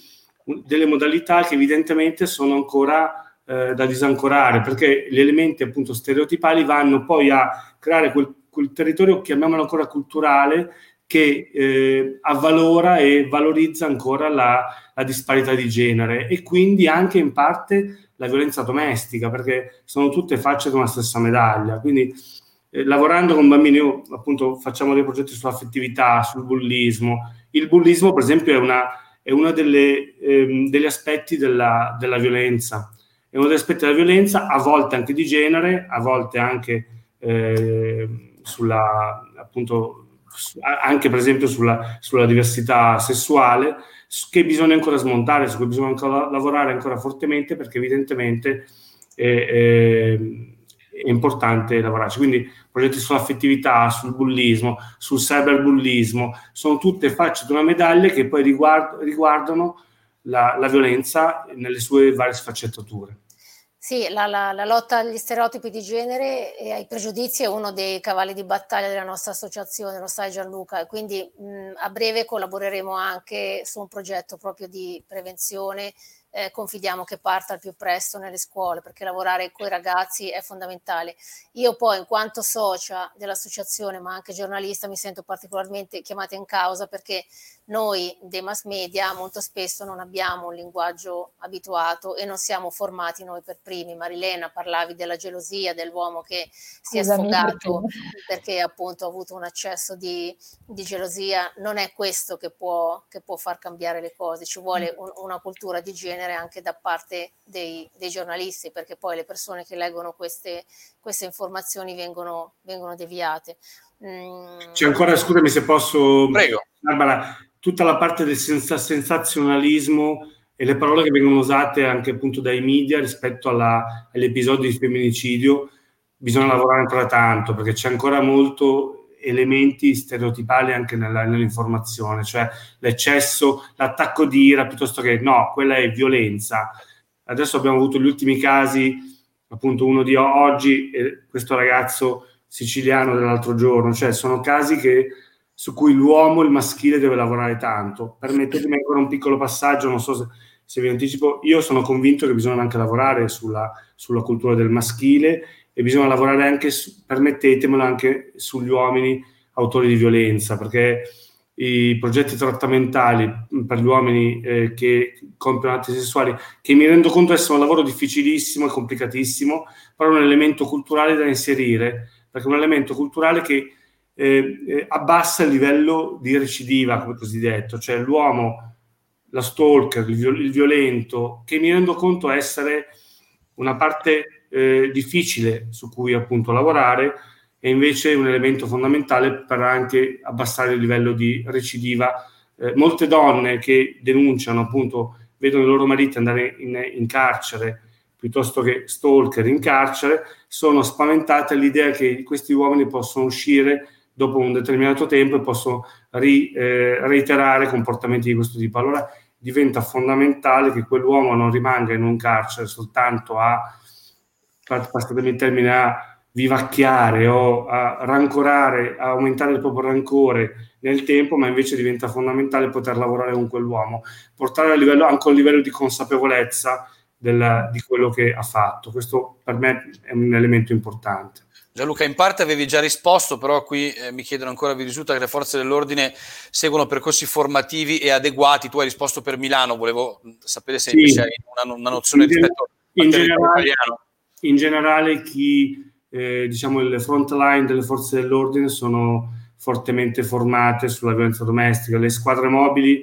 delle modalità che evidentemente sono ancora eh, da disancorare, perché gli elementi appunto stereotipali vanno poi a creare quel, quel territorio, chiamiamolo ancora culturale, che eh, avvalora e valorizza ancora la, la, disparità di genere e quindi anche in parte la violenza domestica, perché sono tutte facce di una stessa medaglia. Quindi eh, lavorando con bambini, io, appunto facciamo dei progetti sull'affettività, sul bullismo. Il bullismo, per esempio, è, uno ehm, degli aspetti della, della, violenza. È uno degli aspetti della violenza, a volte anche di genere, a volte anche eh, sulla appunto anche per esempio sulla, sulla, diversità sessuale, che bisogna ancora smontare, su cui bisogna ancora lavorare ancora fortemente perché evidentemente è, è, è importante lavorarci. Quindi progetti sull'affettività, sul bullismo, sul cyberbullismo, sono tutte facce di una medaglia che poi riguard- riguardano la, la violenza nelle sue varie sfaccettature. Sì, la, la, la, lotta agli stereotipi di genere e ai pregiudizi è uno dei cavalli di battaglia della nostra associazione, lo sai Gianluca, e quindi mh, a breve collaboreremo anche su un progetto proprio di prevenzione eh, confidiamo che parta al più presto nelle scuole perché lavorare con i ragazzi è fondamentale. Io poi in quanto socia dell'associazione ma anche giornalista mi sento particolarmente chiamata in causa perché noi dei mass media molto spesso non abbiamo un linguaggio abituato e non siamo formati noi per primi. Marilena, parlavi della gelosia dell'uomo che si è sfogato perché appunto ha avuto un accesso di, di gelosia. Non è questo che può, che può, far cambiare le cose, ci vuole un, una cultura di genere anche da parte dei, dei, giornalisti perché poi le persone che leggono queste, queste informazioni vengono, vengono deviate. Mm. C'è ancora, scusami se posso, Prego. Barbara, tutta la parte del sensazionalismo e le parole che vengono usate anche appunto dai media rispetto alla, all'episodio di femminicidio, bisogna lavorare ancora tanto perché c'è ancora molto elementi stereotipali anche nella, nell'informazione, cioè l'eccesso, l'attacco di ira piuttosto che no, quella è violenza. Adesso abbiamo avuto gli ultimi casi, appunto uno di oggi e questo ragazzo siciliano dell'altro giorno, cioè sono casi che su cui l'uomo, il maschile, deve lavorare tanto. Permettetemi ancora un piccolo passaggio, non so se, se vi anticipo, io sono convinto che bisogna anche lavorare sulla, sulla cultura del maschile e bisogna lavorare anche, su, permettetemelo, anche sugli uomini autori di violenza, perché i progetti trattamentali per gli uomini eh, che compiono atti sessuali, che mi rendo conto essere un lavoro difficilissimo e complicatissimo, però è un elemento culturale da inserire, perché è un elemento culturale che eh, abbassa il livello di recidiva, come cosiddetto, cioè l'uomo, la stalker, il, viol- il violento, che mi rendo conto essere una parte eh, difficile su cui appunto lavorare e invece un elemento fondamentale per anche abbassare il livello di recidiva. Eh, molte donne che denunciano appunto vedono i loro mariti andare in, in carcere piuttosto che stalker in carcere, sono spaventate all'idea che questi uomini possono uscire dopo un determinato tempo e possono ri, eh, reiterare comportamenti di questo tipo. Allora diventa fondamentale che quell'uomo non rimanga in un carcere soltanto a, passatemi il termine, a vivacchiare o a rancorare, a aumentare il proprio rancore nel tempo, ma invece diventa fondamentale poter lavorare con quell'uomo, portare a livello, anche a livello di consapevolezza del, di quello che ha fatto. Questo per me è un elemento importante. Gianluca, in parte avevi già risposto, però qui eh, mi chiedono ancora, vi risulta che le forze dell'ordine seguono percorsi formativi e adeguati? Tu hai risposto per Milano, volevo sapere se sì. hai una, una nozione in rispetto in generale, italiano. In generale chi, eh, diciamo, le front line delle forze dell'ordine sono fortemente formate sulla violenza domestica. Le squadre mobili,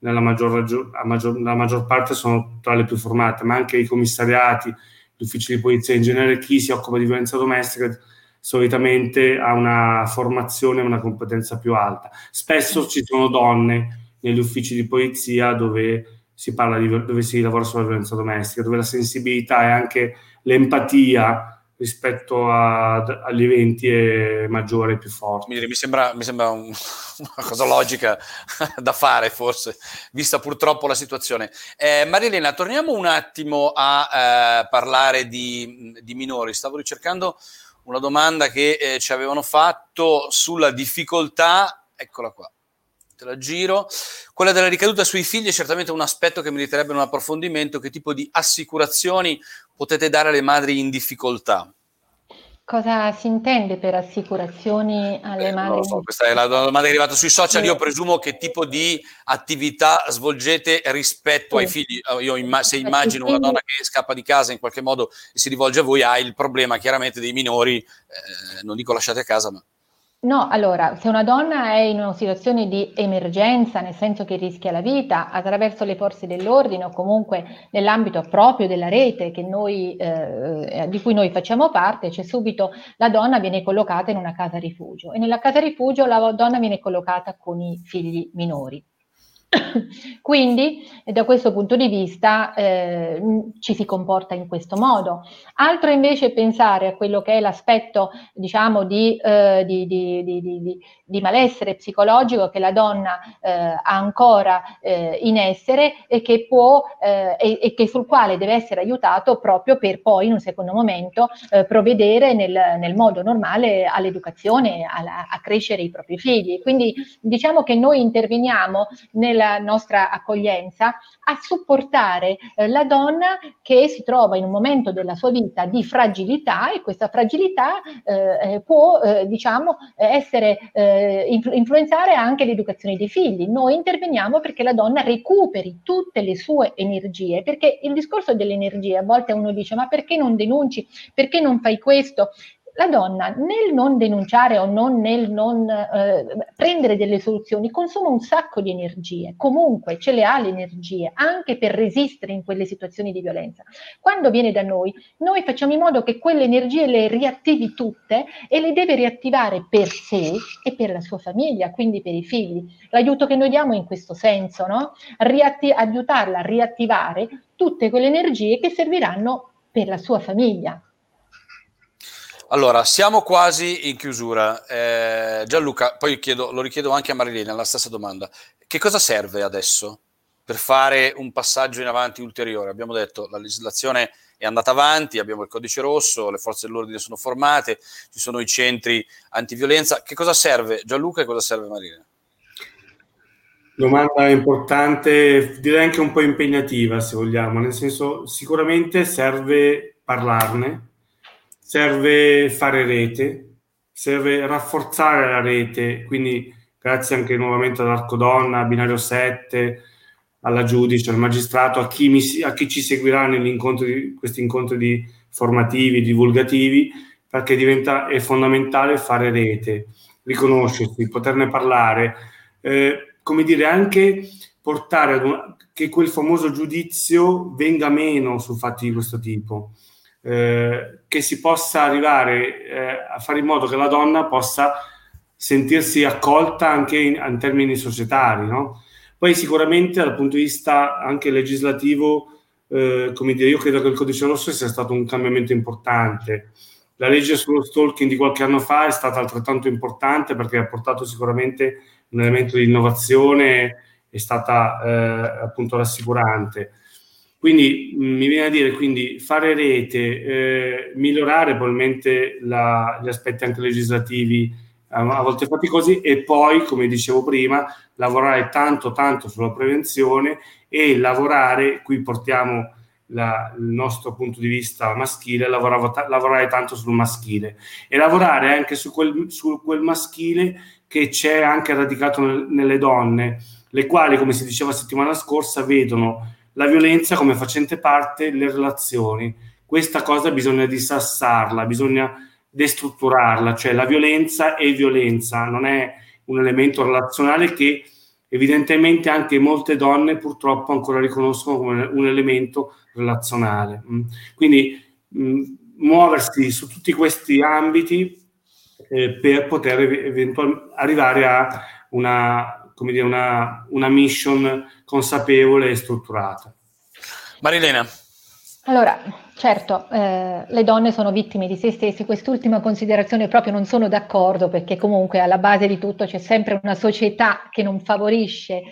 nella maggior, maggior, nella maggior parte, sono tra le più formate, ma anche i commissariati, gli uffici di polizia in genere, chi si occupa di violenza domestica solitamente ha una formazione e una competenza più alta. Spesso ci sono donne negli uffici di polizia dove si parla di dove si lavora sulla violenza domestica, dove la sensibilità e anche l'empatia rispetto a, agli eventi è maggiore e più forte. Mi, sembra, mi sembra un, una cosa logica da fare, forse, vista purtroppo la situazione. Eh, Marilena, torniamo un attimo a eh, parlare di, di, minori. Stavo ricercando una domanda che eh, ci avevano fatto sulla difficoltà, eccola qua, te la giro. Quella della ricaduta sui figli è certamente un aspetto che meriterebbe un approfondimento. Che tipo di assicurazioni potete dare alle madri in difficoltà? Cosa si intende per assicurazioni alle eh, madri? So, questa è la domanda che è arrivata sui social. Io presumo che tipo di attività svolgete rispetto sì. ai figli. Io imma- se immagino una donna che scappa di casa in qualche modo e si rivolge a voi, ha il problema chiaramente dei minori, eh, non dico lasciate a casa, ma No, allora, se una donna è in una situazione di emergenza, nel senso che rischia la vita, attraverso le forze dell'ordine o comunque nell'ambito proprio della rete noi, eh, di cui noi facciamo parte, c'è subito la donna viene collocata in una casa rifugio e nella casa rifugio la donna viene collocata con i figli minori. Quindi da questo punto di vista eh, ci si comporta in questo modo. Altro invece è pensare a quello che è l'aspetto diciamo di, eh, di, di, di malessere psicologico che la donna eh, ha ancora eh, in essere e che può eh, e, e, che sul quale deve essere aiutato proprio per poi in un secondo momento eh, provvedere nel, nel, modo normale all'educazione, alla, a crescere i propri figli. Quindi diciamo che noi interveniamo nel della nostra accoglienza a supportare eh, la donna che si trova in un momento della sua vita di fragilità e questa fragilità eh, eh può eh, diciamo essere eh, influ- influenzare anche l'educazione dei figli. Noi interveniamo perché la donna recuperi tutte le sue energie, perché il discorso delle energie a volte uno dice ma perché non denunci, perché non fai questo? La donna nel non denunciare o non nel non eh, prendere delle soluzioni consuma un sacco di energie, comunque ce le ha le energie anche per resistere in quelle situazioni di violenza. Quando viene da noi, noi facciamo in modo che quelle energie le riattivi tutte e le deve riattivare per sé e per la sua famiglia, quindi per i figli. L'aiuto che noi diamo in questo senso, no? Riatti- aiutarla a riattivare tutte quelle energie che serviranno per la sua famiglia, allora, siamo quasi in chiusura. Eh, Gianluca, poi chiedo, lo richiedo anche a Marilena, la stessa domanda. Che cosa serve adesso per fare un passaggio in avanti ulteriore? Abbiamo detto la legislazione è andata avanti, abbiamo il codice rosso, le forze dell'ordine sono formate, ci sono i centri antiviolenza. Che cosa serve Gianluca e cosa serve Marilena? Domanda importante, direi anche un po' impegnativa se vogliamo, nel senso sicuramente serve parlarne, serve fare rete, serve rafforzare la rete, quindi grazie anche nuovamente all'Arcodonna, a Binario 7, alla giudice, al magistrato, a chi, mi, a chi ci seguirà incontri, questi incontri di formativi, divulgativi, perché diventa, è fondamentale fare rete, riconoscersi, poterne parlare, eh, come dire, anche portare ad un, che quel famoso giudizio venga meno su fatti di questo tipo eh, che si possa arrivare eh, a fare in modo che la donna possa sentirsi accolta anche in, in termini societari. No? Poi sicuramente dal punto di vista anche legislativo, eh, come dire, io credo che il codice rosso sia stato un cambiamento importante. La legge sullo stalking di qualche anno fa è stata altrettanto importante perché ha portato sicuramente un elemento di innovazione, è stata eh, appunto rassicurante. Quindi mm, mi viene a dire, quindi fare rete, eh, migliorare probabilmente la, gli aspetti anche legislativi a, a volte faticosi e poi, come dicevo prima, lavorare tanto tanto sulla prevenzione e lavorare, qui portiamo la, il nostro punto di vista maschile, lavoravo, lavorare tanto sul maschile e lavorare anche su quel, su quel maschile che c'è anche radicato nel, nelle donne, le quali, come si diceva settimana scorsa, vedono la violenza come facente parte delle relazioni. Questa cosa bisogna dissassarla, bisogna destrutturarla, cioè la violenza è violenza, non è un elemento relazionale che evidentemente anche molte donne purtroppo ancora riconoscono come un elemento relazionale. Mm. Quindi mm, muoversi su tutti questi ambiti eh, per poter eventualmente arrivare a una, come dire, una, una mission consapevole e strutturata. Marilena. Allora, Certo, eh, le donne sono vittime di se stesse, quest'ultima considerazione proprio non sono d'accordo perché comunque alla base di tutto c'è sempre una società che non favorisce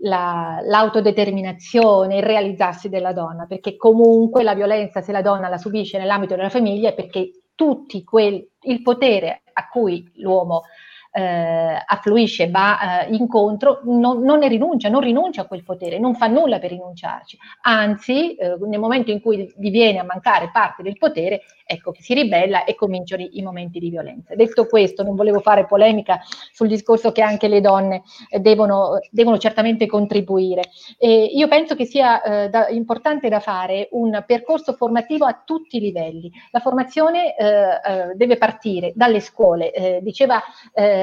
la, l'autodeterminazione, il realizzarsi della donna, perché comunque la violenza se la donna la subisce nell'ambito della famiglia è perché tutti quel, il potere a cui l'uomo eh, affluisce, va eh, incontro, non, non, ne rinuncia, non rinuncia a quel potere, non fa nulla per rinunciarci, anzi eh, nel momento in cui gli viene a mancare parte del potere, ecco che si ribella e cominciano i, i momenti di violenza. Detto questo, non volevo fare polemica sul discorso che anche le donne eh, devono, devono certamente contribuire. io penso che sia eh, da, importante da fare un percorso formativo a tutti i livelli. La formazione eh, deve partire dalle scuole, diceva eh,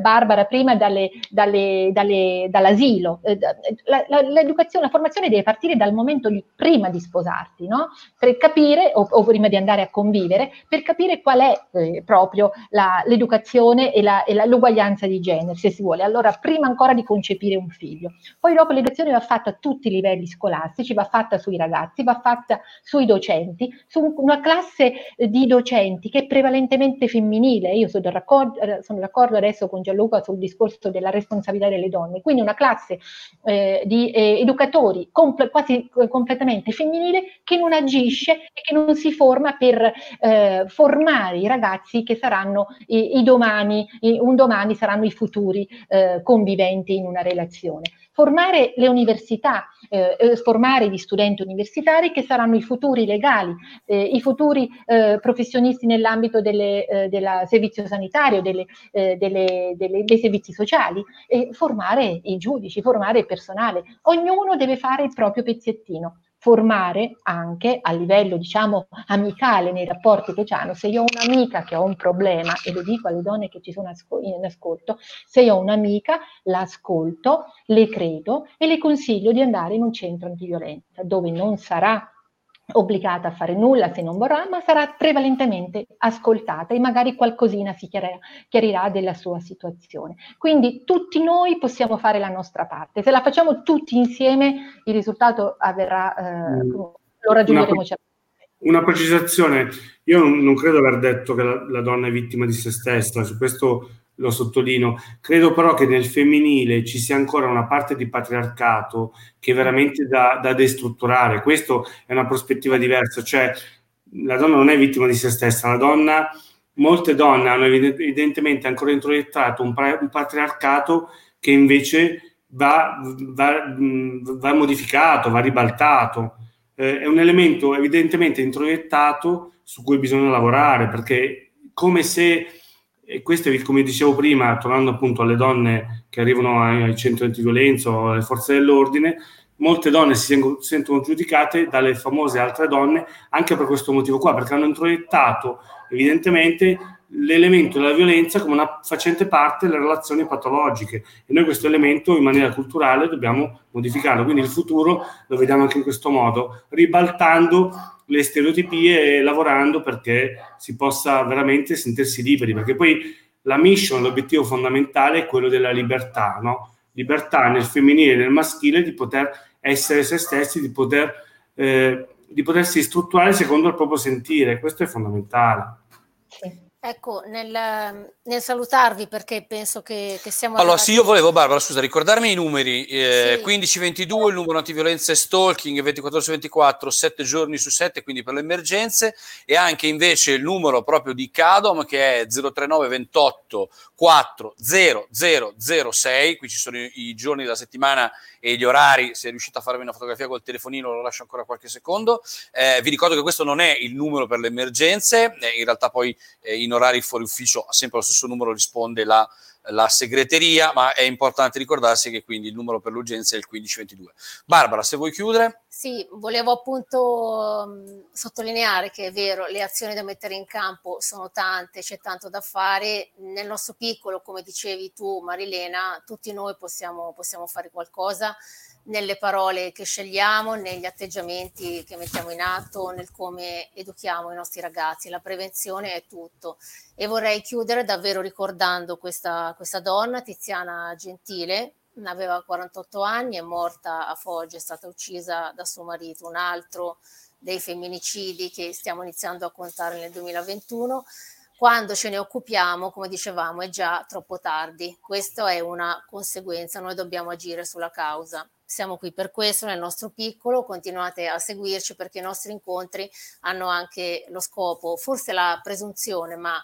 Barbara prima dalle, dalle, dalle, dall'asilo. Eh, la, la, l'educazione, la formazione deve partire dal momento di, prima di sposarti, no? per capire, o, o, prima di andare a convivere, per capire qual è eh, proprio la, l'educazione e, la, e l'uguaglianza di genere, se si vuole. Allora, prima ancora di concepire un figlio. Poi dopo l'educazione va fatta a tutti i livelli scolastici, va fatta sui ragazzi, va fatta sui docenti, su una classe di docenti che è prevalentemente femminile. Io sono d'accordo, sono d'accordo d'accordo adesso con Gianluca sul discorso della responsabilità delle donne, quindi una classe eh, di eh, educatori comple- quasi completamente femminile che non agisce e che non si forma per eh, formare i ragazzi che saranno i, i domani, i, un domani saranno i futuri eh, conviventi in una relazione formare le università, eh, eh, formare gli studenti universitari che saranno i futuri legali, eh, i futuri eh, professionisti nell'ambito del eh, servizio sanitario, delle, eh, delle, delle, dei servizi sociali, e formare i giudici, formare il personale. Ognuno deve fare il proprio pezzettino formare anche a livello, diciamo, amicale nei rapporti che hanno. Se io ho un'amica che ha un problema, e lo dico alle donne che ci sono in ascolto, se io ho un'amica, l'ascolto, le credo e le consiglio di andare in un centro antiviolenza dove non sarà obbligata a fare nulla se non vorrà, ma sarà prevalentemente ascoltata e magari qualcosina si chiarirà, chiarirà della sua situazione. Quindi tutti noi possiamo fare la nostra parte. Se la facciamo tutti insieme, il risultato avverrà, eh, mm. lo raggiungeremo certamente. Una precisazione, io non, non credo aver detto che la, la, donna è vittima di se stessa, su questo lo sottolineo. Credo però che nel femminile ci sia ancora una parte di patriarcato che è veramente da, da destrutturare. Questa è una prospettiva diversa, cioè la donna non è vittima di se stessa, la donna, molte donne hanno evidentemente ancora introiettato un, un patriarcato che invece va, va, va modificato, va ribaltato. Eh, è un elemento evidentemente introiettato su cui bisogna lavorare perché come se e questo come dicevo prima, tornando appunto alle donne che arrivano ai, centri antiviolenza o alle forze dell'ordine, molte donne si sentono giudicate dalle famose altre donne anche per questo motivo qua, perché hanno introiettato evidentemente l'elemento della violenza come una facente parte delle relazioni patologiche. E noi questo elemento in maniera culturale dobbiamo modificarlo, quindi il futuro lo vediamo anche in questo modo, ribaltando le stereotipie lavorando perché si possa veramente sentirsi liberi, perché poi la mission, l'obiettivo fondamentale è quello della libertà, no? Libertà nel femminile e nel maschile di poter essere se stessi, di, poter, eh, di potersi strutturare secondo il proprio sentire, questo è fondamentale. Sì. Ecco, nel, nel, salutarvi perché penso che, che siamo... Allora, sì, io volevo, Barbara, scusa, ricordarmi i numeri. Eh, sì. 1522 il numero antiviolenza e stalking, 24 su 24, 7 giorni su 7, quindi per le emergenze, e anche invece il numero proprio di CADOM che è 039 28 40006, qui ci sono i, giorni della settimana e gli orari, se riuscite a farmi una fotografia col telefonino lo lascio ancora qualche secondo. Eh, vi ricordo che questo non è il numero per le emergenze, eh, in realtà poi eh, in orari fuori ufficio sempre lo stesso numero risponde la, la segreteria, ma è importante ricordarsi che quindi il numero per l'urgenza è il 1522. Barbara, se vuoi chiudere. Sì, volevo appunto mh, sottolineare che è vero, le azioni da mettere in campo sono tante, c'è tanto da fare. Nel nostro piccolo, come dicevi tu Marilena, tutti noi possiamo, possiamo fare qualcosa nelle parole che scegliamo, negli atteggiamenti che mettiamo in atto, nel come educhiamo i nostri ragazzi. La prevenzione è tutto. E vorrei chiudere davvero ricordando questa, questa donna, Tiziana Gentile, aveva 48 anni, è morta a Foggia, è stata uccisa da suo marito, un altro dei femminicidi che stiamo iniziando a contare nel 2021 quando ce ne occupiamo, come dicevamo, è già troppo tardi. Questa è una conseguenza, noi dobbiamo agire sulla causa. Siamo qui per questo nel nostro piccolo, continuate a seguirci perché i nostri incontri hanno anche lo scopo, forse la presunzione, ma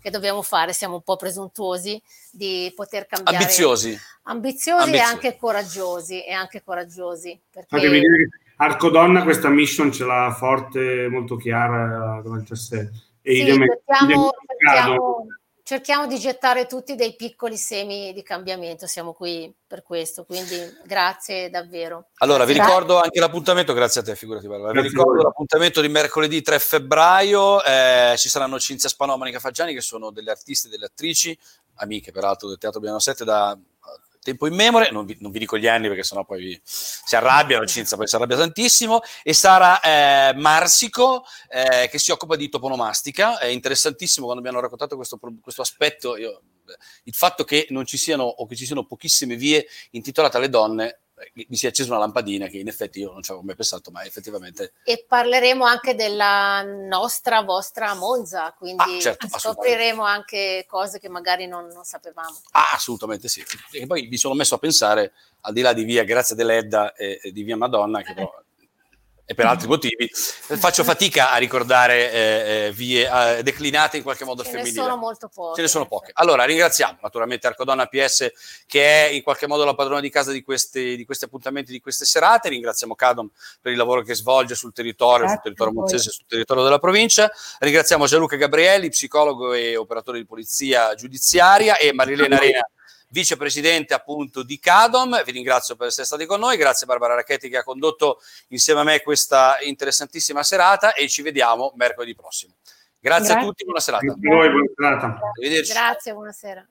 che dobbiamo fare, siamo un po' presuntuosi di poter cambiare. Ambiziosi. Ambiziosi, ambiziosi. e anche coraggiosi, e anche coraggiosi. Perché... Fatemi dire che Arcodonna questa mission ce l'ha forte, molto chiara davanti a sé e sì, idem, cerchiamo, cerchiamo, cerchiamo, di gettare tutti dei piccoli semi di cambiamento, siamo qui per questo, quindi grazie davvero. Allora, vi ricordo anche l'appuntamento, grazie a te, figurati Barbara, vi ricordo l'appuntamento di mercoledì 3 febbraio, eh, ci saranno Cinzia Spanò, Monica Faggiani, che sono delle artiste e delle attrici, amiche peraltro del Teatro Biano 7 da tempo immemore, non vi, non vi dico gli anni perché sennò poi vi, si arrabbiano, Cinzia poi si arrabbia tantissimo, e Sara eh, Marsico eh, che si occupa di toponomastica, è interessantissimo quando mi hanno raccontato questo, questo aspetto, io, il fatto che non ci siano o che ci siano pochissime vie intitolate alle donne mi si è accesa una lampadina che in effetti io non ci avevo mai pensato, ma effettivamente... E parleremo anche della nostra, vostra Monza, quindi ah, certo, scopriremo anche cose che magari non, non sapevamo. Ah, assolutamente sì. E poi mi sono messo a pensare, al di là di via Grazia dell'Edda e, e di via Madonna, che però e per altri motivi, faccio fatica a ricordare eh, eh, vie eh, declinate in qualche modo Ce femminile. Ce ne sono molto poche. Ce ne sono poche. Allora, ringraziamo naturalmente Arcodonna PS che è in qualche modo la padrona di casa di questi, di questi appuntamenti, di queste serate. Ringraziamo Cadom per il lavoro che svolge sul territorio, Grazie sul territorio monzese, sul territorio della provincia. Ringraziamo Gianluca Gabrielli, psicologo e operatore di polizia giudiziaria e Marilena Arena vicepresidente appunto di CADOM. Vi ringrazio per essere stati con noi, grazie Barbara Racchetti che ha condotto insieme a me questa interessantissima serata e ci vediamo mercoledì prossimo. Grazie, grazie. a tutti, buona serata. Grazie, buona serata. Arrivederci. Grazie, buonasera.